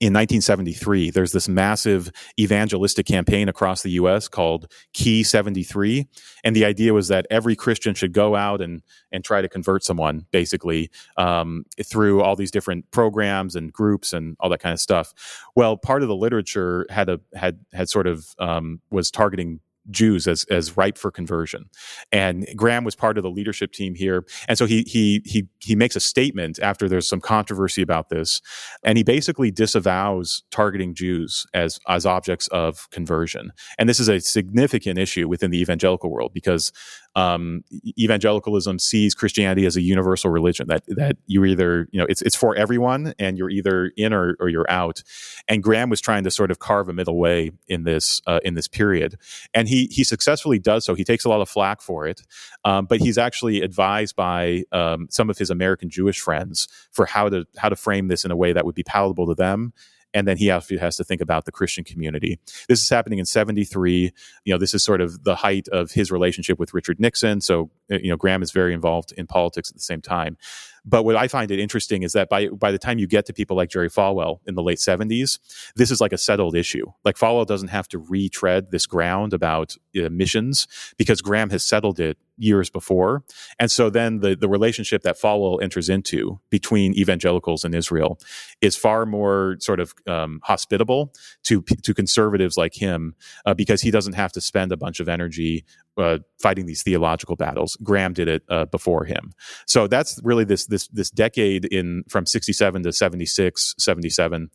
in 1973, there's this massive evangelistic campaign across the U.S. called Key 73, and the idea was that every Christian should go out and and try to convert someone, basically um, through all these different programs and groups and all that kind of stuff. Well, part of the literature had a had had sort of um, was targeting Jews as as ripe for conversion. And Graham was part of the leadership team here, and so he he he he makes a statement after there's some controversy about this, and he basically disavows targeting Jews as as objects of conversion. And this is a significant issue within the evangelical world because um, evangelicalism sees Christianity as a universal religion that that you either you know it's it's for everyone and you're either in or, or you're out. And Graham was trying to sort of carve a middle way in this uh, in this period, and he he successfully does so. He takes a lot of flack for it, um, but he's actually advised by um, some of his American Jewish friends for how to how to frame this in a way that would be palatable to them and then he has to think about the Christian community. This is happening in 73. You know, this is sort of the height of his relationship with Richard Nixon. So, uh, you know, Graham is very involved in politics at the same time. But what I find it interesting is that by by the time you get to people like Jerry Falwell in the late 70s, this is like a settled issue. Like Falwell doesn't have to retread this ground about uh, missions because Graham has settled it years before. And so then the, the relationship that Falwell enters into between evangelicals and Israel is far more sort of um, hospitable to, to conservatives like him uh, because he doesn't have to spend a bunch of energy uh, fighting these theological battles. Graham did it uh, before him. So that's really this, this, this decade in from 67 to 76, 77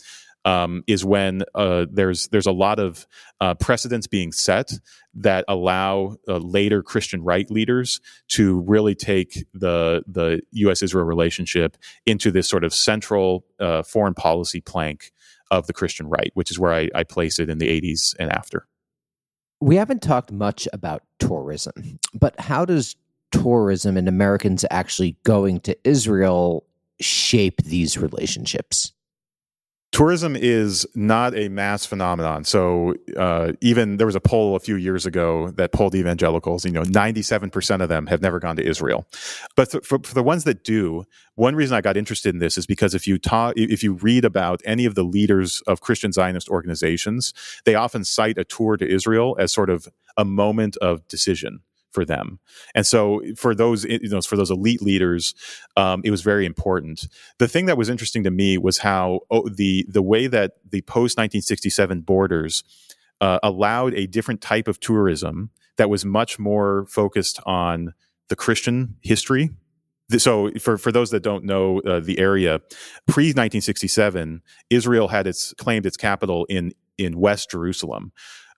um, is when uh, there's there's a lot of uh, precedents being set that allow uh, later Christian right leaders to really take the the U.S. Israel relationship into this sort of central uh, foreign policy plank of the Christian right, which is where I, I place it in the 80s and after. We haven't talked much about tourism, but how does tourism and Americans actually going to Israel shape these relationships? Tourism is not a mass phenomenon. So uh, even there was a poll a few years ago that polled evangelicals. You know, ninety-seven percent of them have never gone to Israel. But th- for, for, the ones that do, one reason I got interested in this is because if you talk, if you read about any of the leaders of Christian Zionist organizations, they often cite a tour to Israel as sort of a moment of decision for them. And so for those you know for those elite leaders, um, it was very important. The thing that was interesting to me was how oh, the the way that the post 1967 borders uh, allowed a different type of tourism that was much more focused on the Christian history. So, for, for those that don't know uh, the area, pre 1967, Israel had its claimed its capital in in West Jerusalem.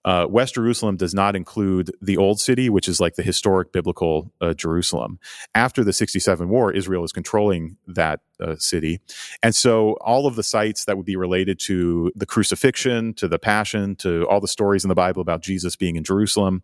Uh, West Jerusalem does not include the Old City, which is like the historic biblical uh, Jerusalem. After the 67 war, Israel is controlling that uh, city. And so all of the sites that would be related to the crucifixion, to the passion, to all the stories in the Bible about Jesus being in Jerusalem,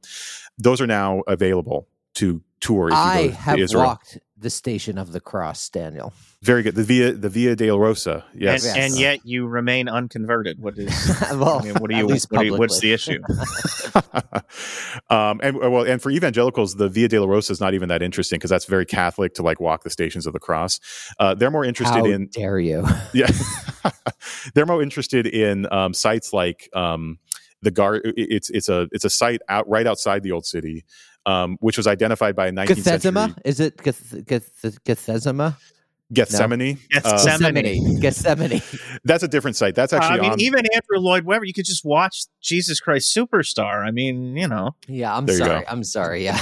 those are now available to tour. I have Israel. walked the Station of the Cross, Daniel. Very good. The Via the Via Dolorosa. Yes. And, and yet you remain unconverted. What is? well, I mean, what do you? What you what's the issue? um, and well, and for evangelicals, the Via Dolorosa is not even that interesting because that's very Catholic to like walk the Stations of the Cross. Uh, they're more interested How in. Dare you? Yeah, they're more interested in um, sites like. Um, the guard it's it's a it's a site out right outside the old city um, which was identified by a 19th century. Is it Gethsemane? Gethsemane. No. Gethsemane. Gethsemane. That's a different site. That's actually. Uh, I mean, on... even Andrew Lloyd Webber, you could just watch Jesus Christ Superstar. I mean, you know. Yeah, I'm sorry. I'm sorry. Yeah.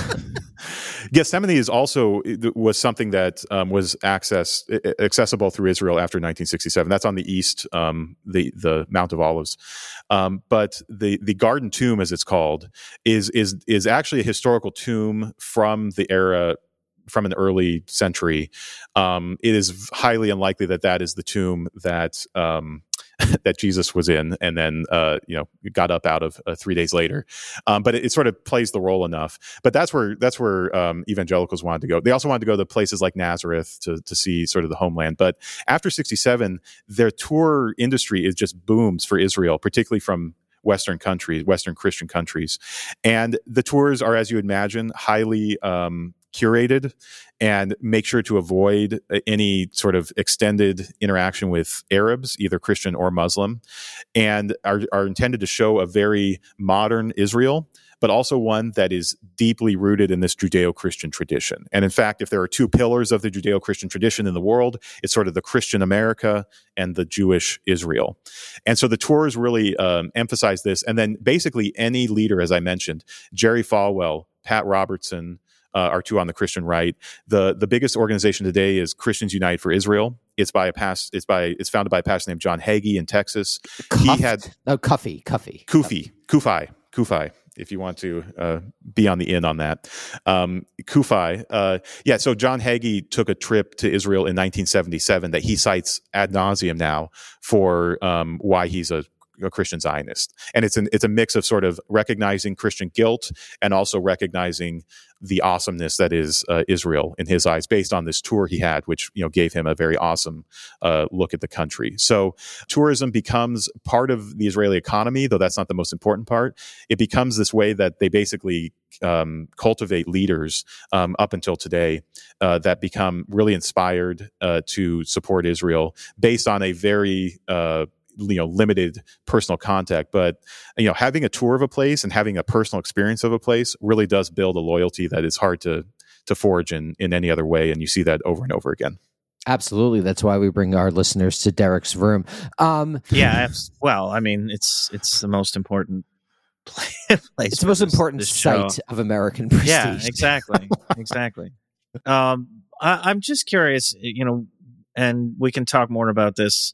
Gethsemane is also was something that um, was access accessible through Israel after 1967. That's on the east, um, the the Mount of Olives. Um, but the the Garden Tomb, as it's called, is is is actually a historical tomb from the era from an early century, um, it is highly unlikely that that is the tomb that um, that Jesus was in, and then uh, you know got up out of uh, three days later. Um, but it, it, sort of plays the role enough. But that's where that's where um, evangelicals wanted to go. They also wanted to go to places like Nazareth to to see sort of the homeland. But after '67, their tour industry is just booms for Israel, particularly from Western countries, Western Christian countries. And the tours are, as you imagine, highly um, curated and make sure to avoid uh, any sort of extended interaction with Arabs, either Christian or Muslim, and are, are intended to show a very modern Israel but also one that is deeply rooted in this Judeo Christian tradition. And in fact, if there are two pillars of the Judeo Christian tradition in the world, it's sort of the Christian America and the Jewish Israel. And so the tours really um, emphasize this. And then basically, any leader, as I mentioned, Jerry Falwell, Pat Robertson, uh, are two on the Christian right. The the biggest organization today is Christians United for Israel. It's by a past. It's by it's founded by a pastor named John Hagee in Texas. Cuffed? He had no Cuffy Cuffy Kufi Kufi Kufi if you want to uh, be on the in on that. Um, Kufi, uh, yeah. So John Hagee took a trip to Israel in 1977 that he cites ad nauseum now for um, why he's a a Christian Zionist, and it's an it's a mix of sort of recognizing Christian guilt and also recognizing the awesomeness that is uh, Israel in his eyes, based on this tour he had, which you know gave him a very awesome uh, look at the country. So tourism becomes part of the Israeli economy, though that's not the most important part. It becomes this way that they basically um, cultivate leaders um, up until today uh, that become really inspired uh, to support Israel based on a very uh, you know limited personal contact but you know having a tour of a place and having a personal experience of a place really does build a loyalty that is hard to to forge in in any other way and you see that over and over again Absolutely. That's why we bring our listeners to Derek's room. Um, Yeah. Well, I mean, it's it's the most important place. it's the most this- important this show. site of American prestige. Yeah, exactly, exactly. Um, I, I'm just curious, you know, and we can talk more about this,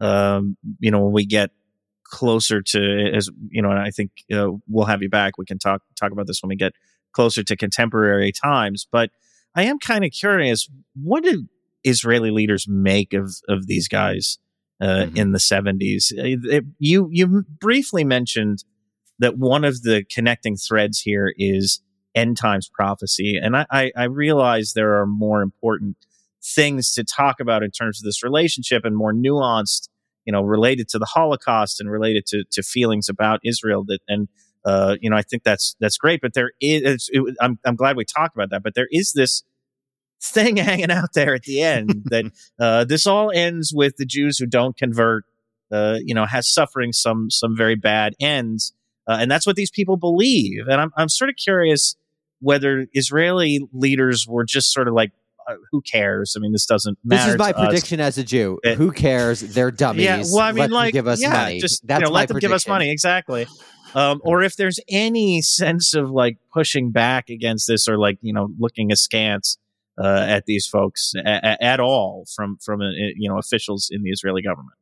um, you know, when we get closer to as you know, and I think uh, we'll have you back. We can talk talk about this when we get closer to contemporary times. But I am kind of curious, what do Israeli leaders make of of these guys uh, Mhm. in the 70s? Uh, you you briefly mentioned that one of the connecting threads here is end times prophecy. And I, I, I realize there are more important things to talk about in terms of this relationship and more nuanced, you know, related to the Holocaust and related to, to feelings about Israel that, and, uh, you know, I think that's, that's great, but there is, it, I'm, I'm glad we talked about that, but there is this thing hanging out there at the end that, uh, this all ends with the Jews who don't convert, uh, you know, has suffering some, some very bad ends. Uh, and that's what these people believe. And I'm, I'm sort of curious whether Israeli leaders were just sort of like, who cares? I mean, this doesn't matter. This is my to us. prediction as a Jew. It- Who cares? They're dummies. Yeah, well, I mean, Let like, give us yeah, money. just That's you know, let them give us money, exactly. Um, or if there's any sense of like pushing back against this, or like you know, looking askance uh, at these folks a- a- at all from from uh, you know officials in the Israeli government.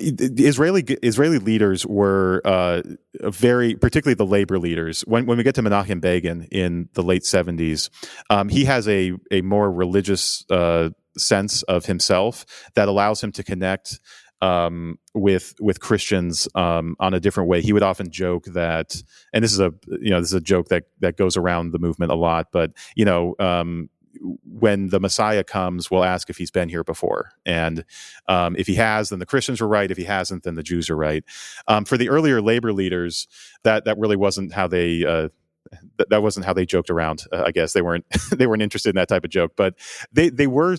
The Israeli Israeli leaders were uh, very, particularly the labor leaders. When when we get to Menachem Begin in the late seventies, um, he has a a more religious uh, sense of himself that allows him to connect um, with with Christians um, on a different way. He would often joke that, and this is a you know this is a joke that that goes around the movement a lot. But you know, um, when the Messiah comes, we'll ask if he's been here before, and um, if he has, then the Christians were right. If he hasn't, then the Jews are right. Um, for the earlier labor leaders, that that really wasn't how they. Uh, th- that wasn't how they joked around. Uh, I guess they weren't they weren't interested in that type of joke, but they they were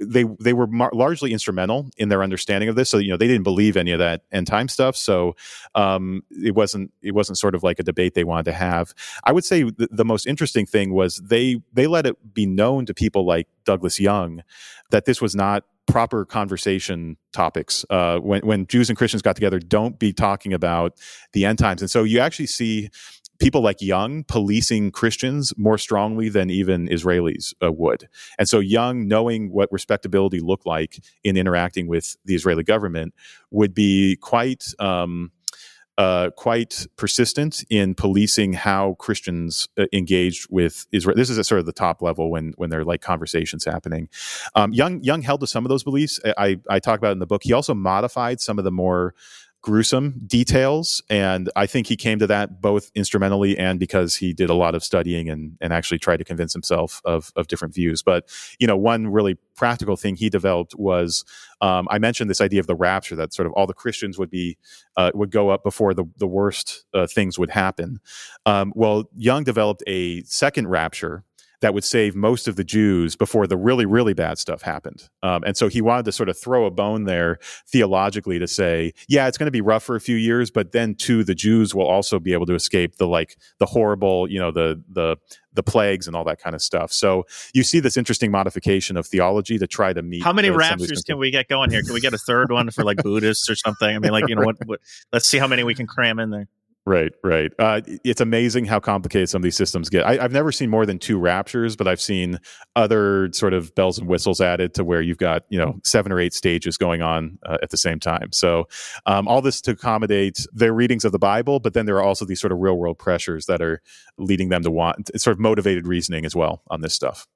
they they were mar- largely instrumental in their understanding of this. So you know they didn't believe any of that end time stuff. So um, it wasn't it wasn't sort of like a debate they wanted to have. I would say the, the most interesting thing was they they let it be known to people like Douglas Young that this was not proper conversation topics. Uh, when when Jews and Christians got together, don't be talking about the end times. And so you actually see people like Young policing Christians more strongly than even Israelis uh, would. And so Young, knowing what respectability looked like in interacting with the Israeli government, would be quite. Um, uh, quite persistent in policing how Christians uh, engaged with Israel. This is at sort of the top level when when there are like conversations happening. Um, Young Young held to some of those beliefs. I, I talk about in the book. He also modified some of the more gruesome details and i think he came to that both instrumentally and because he did a lot of studying and, and actually tried to convince himself of, of different views. But you know one really practical thing he developed was um, i mentioned this idea of the rapture that sort of all the christians would be uh, would go up before the, the worst uh, things would happen. Um, well young developed a second rapture that would save most of the Jews before the really, really bad stuff happened. Um, and so he wanted to sort of throw a bone there theologically to say, yeah, it's going to be rough for a few years, but then too, the Jews will also be able to escape the like the horrible, you know, the the the plagues and all that kind of stuff. So you see this interesting modification of theology to try to meet. How many uh, some of these raptures can we get going here? Can we get a third one for like Buddhists or something? I mean, like you know what? what let's see how many we can cram in there. Right, right. Uh, it's amazing how complicated some of these systems get. I, I've never seen more than two raptures, but I've seen other sort of bells and whistles added to where you've got you know seven or eight stages going on uh, at the same time. So um, all this to accommodate their readings of the Bible, but then there are also these sort of real world pressures that are leading them to want sort of motivated reasoning as well on this stuff.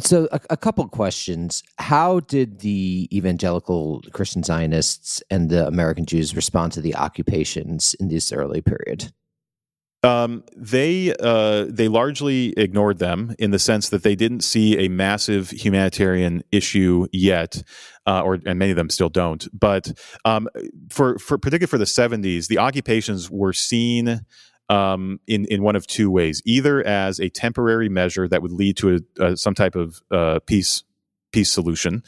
So, a, a couple questions. How did the evangelical Christian Zionists and the American Jews respond to the occupations in this early period? Um, they uh, they largely ignored them in the sense that they didn't see a massive humanitarian issue yet, uh, or and many of them still don't. But um, for for particularly for the seventies, the occupations were seen um, in in one of two ways: either as a temporary measure that would lead to a, a, some type of uh, peace peace solution,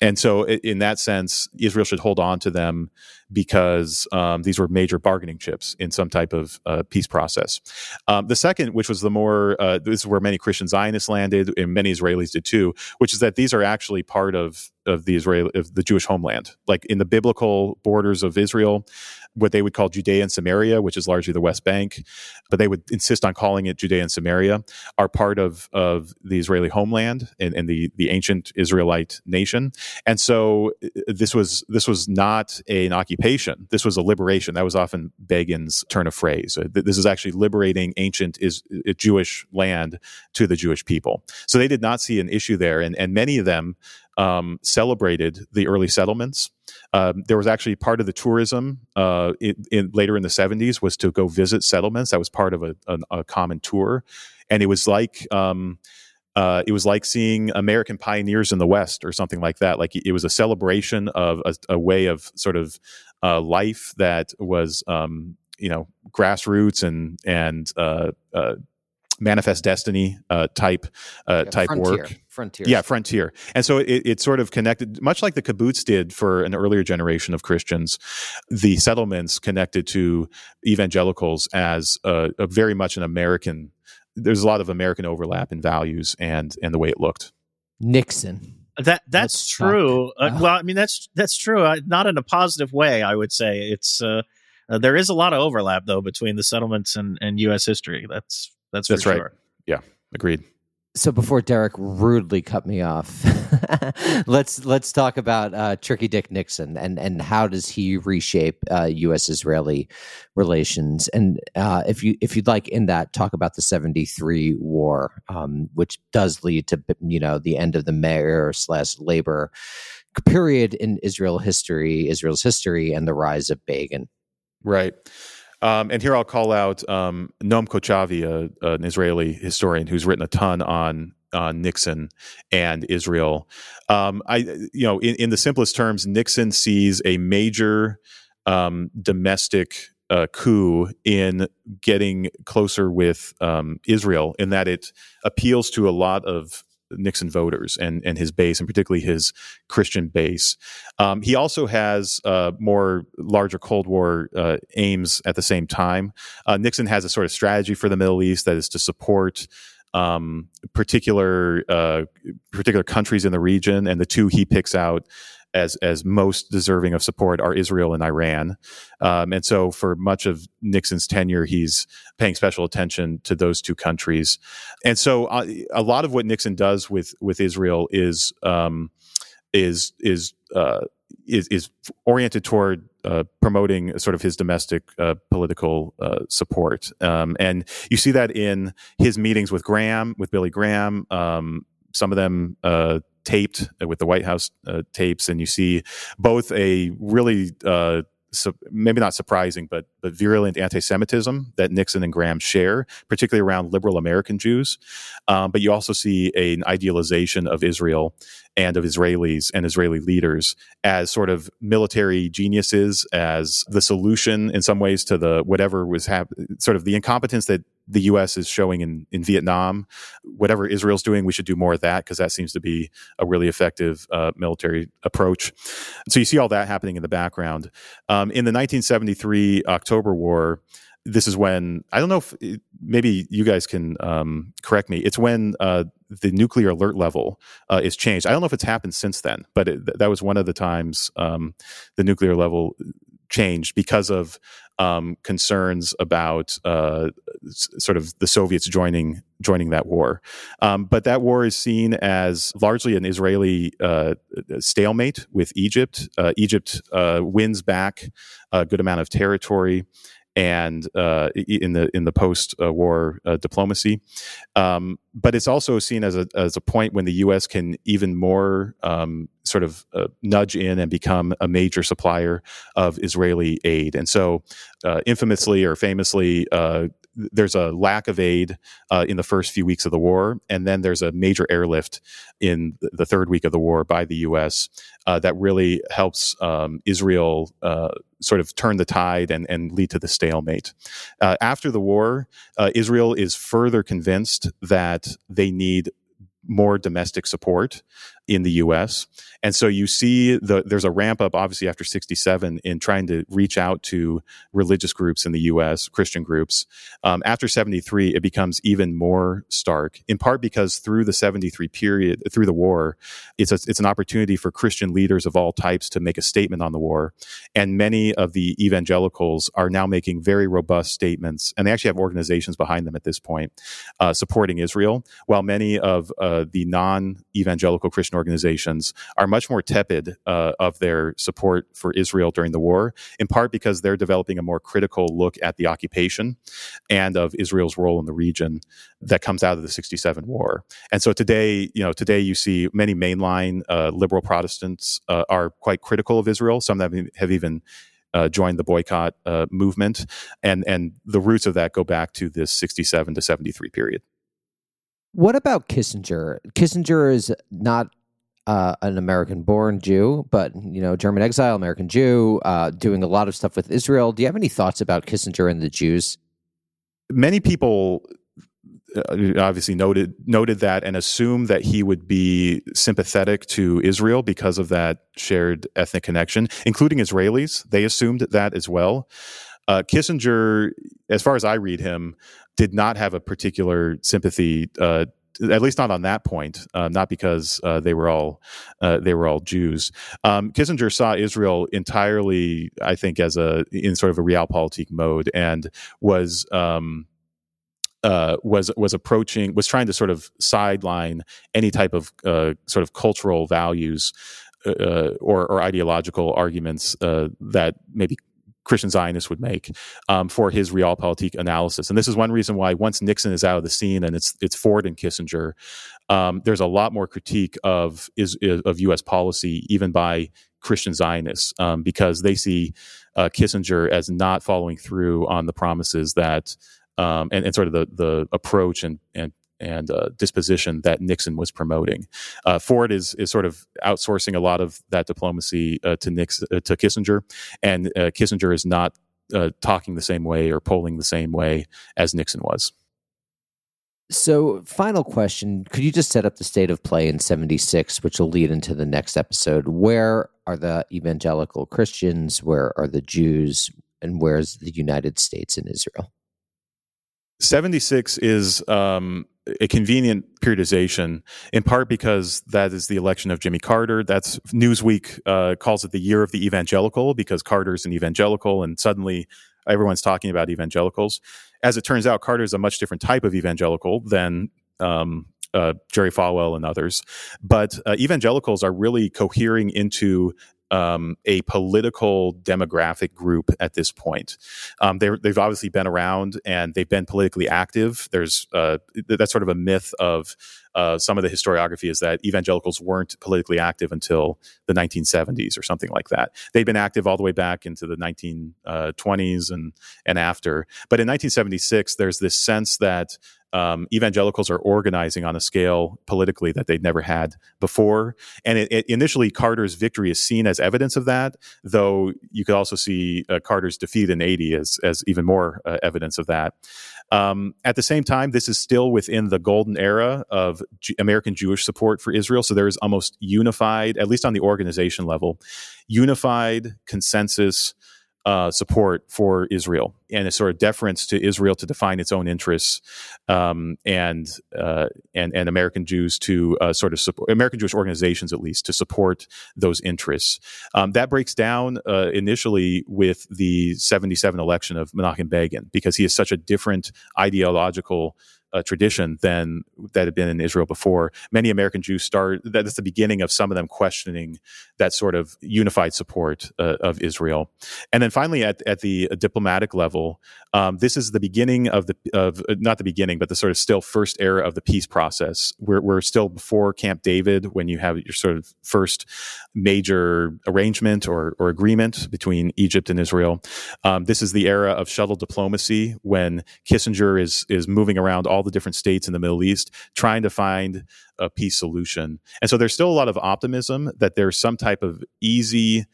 and so in that sense, Israel should hold on to them because um, these were major bargaining chips in some type of uh, peace process. Um, the second, which was the more uh, this is where many Christian Zionists landed, and many Israelis did too, which is that these are actually part of of the Israel of the Jewish homeland, like in the biblical borders of Israel what they would call Judea and Samaria, which is largely the West Bank, but they would insist on calling it Judea and Samaria, are part of, of the Israeli homeland and, and the, the ancient Israelite nation. And so uh, this was this was not an occupation. This was a liberation. That was often Begin's turn of phrase. This is actually liberating ancient is, uh, Jewish land to the Jewish people. So they did not see an issue there. And, and many of them um, celebrated the early settlements. Um, there was actually part of the tourism uh, in, in, later in the 70s was to go visit settlements. That was part of a, a, a common tour, and it was like um, uh, it was like seeing American pioneers in the West or something like that. Like it was a celebration of a, a way of sort of uh, life that was um, you know grassroots and and uh, uh, manifest destiny uh, type uh, yeah, type frontier, work. Frontier. Yeah, frontier. And so it, it sort of connected, much like the kibbutz did for an earlier generation of Christians. The settlements connected to evangelicals as a, a very much an American. There's a lot of American overlap in values and and the way it looked. Nixon. That that's true. Uh, well, I mean that's that's true. Uh, not in a positive way, I would say. It's uh, uh, there is a lot of overlap though between the settlements and, and U.S. history. That's that's that's right. Yeah, agreed. So before Derek rudely cut me off, let's let's talk about uh, Tricky Dick Nixon and and how does he reshape uh, U.S. Israeli relations? And uh, if you if you'd like in that talk about the seventy three war, um, which does lead to you know the end of the Meir slash labor period in Israel history, Israel's history, and the rise of Begin. Right. Um, and here I'll call out um, Noam Kochavi, a, an Israeli historian who's written a ton on on Nixon and Israel. Um, I, you know, in, in, the simplest terms, Nixon sees a major um, domestic uh, coup in getting closer with um, Israel, in that it appeals to a lot of Nixon voters and and his base, and particularly his Christian base. Um, he also has uh, more larger Cold War uh, aims at the same time. Uh, Nixon has a sort of strategy for the Middle East that is to support. Um, particular uh, particular countries in the region, and the two he picks out as as most deserving of support are Israel and Iran. Um, and so, for much of Nixon's tenure, he's paying special attention to those two countries. And so, uh, a lot of what Nixon does with with Israel is um, is is uh, is, is oriented toward uh, promoting sort of his domestic uh, political uh, support, um, and you see that in his meetings with Graham, with Billy Graham. Um, some of them uh, taped with the White House uh, tapes, and you see both a really uh, maybe not surprising, but but virulent anti-Semitism that Nixon and Graham share, particularly around liberal American Jews. Um, but you also see an idealization of Israel and of Israelis and Israeli leaders as sort of military geniuses, as the solution in some ways to the whatever was happening, sort of the incompetence that the U.S. is showing in, in Vietnam. Whatever Israel's doing, we should do more of that because that seems to be a really effective uh, military approach. So you see all that happening in the background. Um, in the 1973 October War, this is when I don't know if maybe you guys can um, correct me. It's when uh, the nuclear alert level uh, is changed. I don't know if it's happened since then, but it, that was one of the times um, the nuclear level changed because of um, concerns about uh, sort of the Soviets joining joining that war. Um, but that war is seen as largely an Israeli uh, stalemate with Egypt. Uh, Egypt uh, wins back a good amount of territory and uh, in the in the post war uh, diplomacy. Um, but it's also seen as a as a point when the U.S. can even more um, sort of uh, nudge in and become a major supplier of Israeli aid. And so, uh, infamously or famously, uh, there's a lack of aid uh, in the first few weeks of the war, and then there's a major airlift in the third week of the war by the U.S. Uh, that really helps um, Israel uh, sort of turn the tide and, and lead to the stalemate. Uh, after the war, uh, Israel is further convinced that they need more domestic support in the US. And so you see the, there's a ramp up, obviously, after 67 in trying to reach out to religious groups in the US, Christian groups. Um, after 73, it becomes even more stark, in part because through the 73 period, through the war, it's, a, it's an opportunity for Christian leaders of all types to make a statement on the war. And many of the evangelicals are now making very robust statements, and they actually have organizations behind them at this point, uh, supporting Israel, while many of uh, the non evangelical Christian organizations are much more tepid uh, of their support for Israel during the war, in part because they're developing a more critical look at the occupation and of Israel's role in the region that comes out of the 67 war. And so today, you know, today you see many mainline uh, liberal Protestants uh, are quite critical of Israel. Some of them have even uh, joined the boycott uh, movement, and and the roots of that go back to this 67 to 73 period. What about Kissinger? Kissinger is not uh, an American-born Jew, but you know, German exile, American Jew, uh, doing a lot of stuff with Israel. Do you have any thoughts about Kissinger and the Jews? Many people uh, obviously noted noted that and assumed that he would be sympathetic to Israel because of that shared ethnic connection, including Israelis. They assumed that as well. Uh, Kissinger, as far as I read him, did not have a particular sympathy uh, at least not on that point, uh, not because uh, they were all uh, they were all Jews. Um, Kissinger saw Israel entirely, I think, as a in sort of a realpolitik mode, and was. Um, uh, was was approaching was trying to sort of sideline any type of uh, sort of cultural values uh, or, or, ideological arguments that maybe Christian Zionists would make um, for his realpolitik analysis. And this is one reason why once Nixon is out of the scene and it's it's Ford and Kissinger, um, there's a lot more critique of is, of U.S. policy even by Christian Zionists um, because they see uh, Kissinger as not following through on the promises that um, and, and, sort of the the approach and and and uh, disposition that Nixon was promoting. Uh, Ford is is sort of outsourcing a lot of that diplomacy uh, to Nixon, uh, to Kissinger, and uh, Kissinger is not uh, talking the same way or polling the same way as Nixon was. So, final question: Could you just set up the state of play in '76, which will lead into the next episode? Where are the evangelical Christians? Where are the Jews? And where's the United States and Israel? 76 is um, a convenient periodization, in part because that is the election of Jimmy Carter. That's Newsweek uh, calls it the year of the evangelical because Carter's an evangelical, and suddenly everyone's talking about evangelicals. As it turns out, Carter is a much different type of evangelical than um, uh, Jerry Falwell and others. But uh, evangelicals are really cohering into um, a political demographic group at this point. Um, they've obviously been around and they've been politically active. There's uh, that's sort of a myth of uh, some of the historiography is that evangelicals weren't politically active until the 1970s or something like that. They'd been active all the way back into the 1920s uh, and and after. But in 1976, there's this sense that um, evangelicals are organizing on a scale politically that they'd never had before. And it, it, initially, Carter's victory is seen as evidence of that, though you could also see uh, Carter's defeat in 80 as, as even more uh, evidence of that. Um, at the same time, this is still within the golden era of G- American Jewish support for Israel. So there is almost unified, at least on the organization level, unified consensus uh, support for Israel and a sort of deference to Israel to define its own interests, um, and uh, and and American Jews to uh, sort of support American Jewish organizations at least to support those interests. Um, that breaks down uh, initially with the '77 election of Menachem Begin because he is such a different ideological tradition than that had been in Israel before. Many American Jews start that's the beginning of some of them questioning that sort of unified support uh, of Israel. And then finally, at, at the diplomatic level, um, this is the beginning of the of uh, not the beginning, but the sort of still first era of the peace process. We're, we're still before Camp David when you have your sort of first major arrangement or, or agreement between Egypt and Israel. Um, this is the era of shuttle diplomacy when Kissinger is is moving around all the different states in the Middle East trying to find a peace solution. And so there's still a lot of optimism that there's some type of easy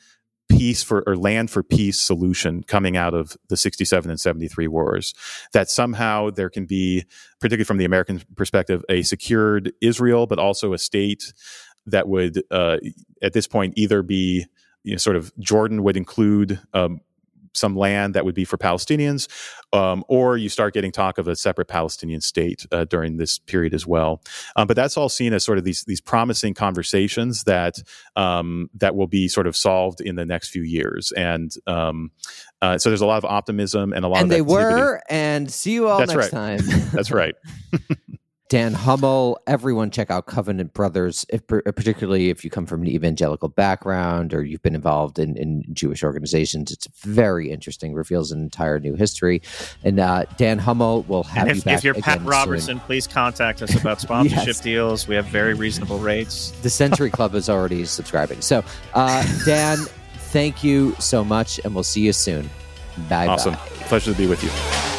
peace for or land for peace solution coming out of the 67 and 73 wars that somehow there can be particularly from the american perspective a secured israel but also a state that would uh, at this point either be you know, sort of jordan would include um, some land that would be for Palestinians, um, or you start getting talk of a separate Palestinian state uh, during this period as well. Um, but that's all seen as sort of these these promising conversations that um, that will be sort of solved in the next few years, and um, uh, so there's a lot of optimism and a lot and of they activity. were. And see you all That's next right. time. That's right. Dan Hummel, everyone check out Covenant Brothers, if, particularly if you come from an evangelical background or you've been involved in, in Jewish organizations. It's very interesting, reveals an entire new history. And uh, Dan Hummel will have And you if, back if you're Pat again Robertson, please contact us about sponsorship Yes. deals. We have very reasonable rates. The Century Club is already subscribing. So, uh, Dan, thank you so much, and we'll see you soon. Bye awesome. Pleasure to be with you.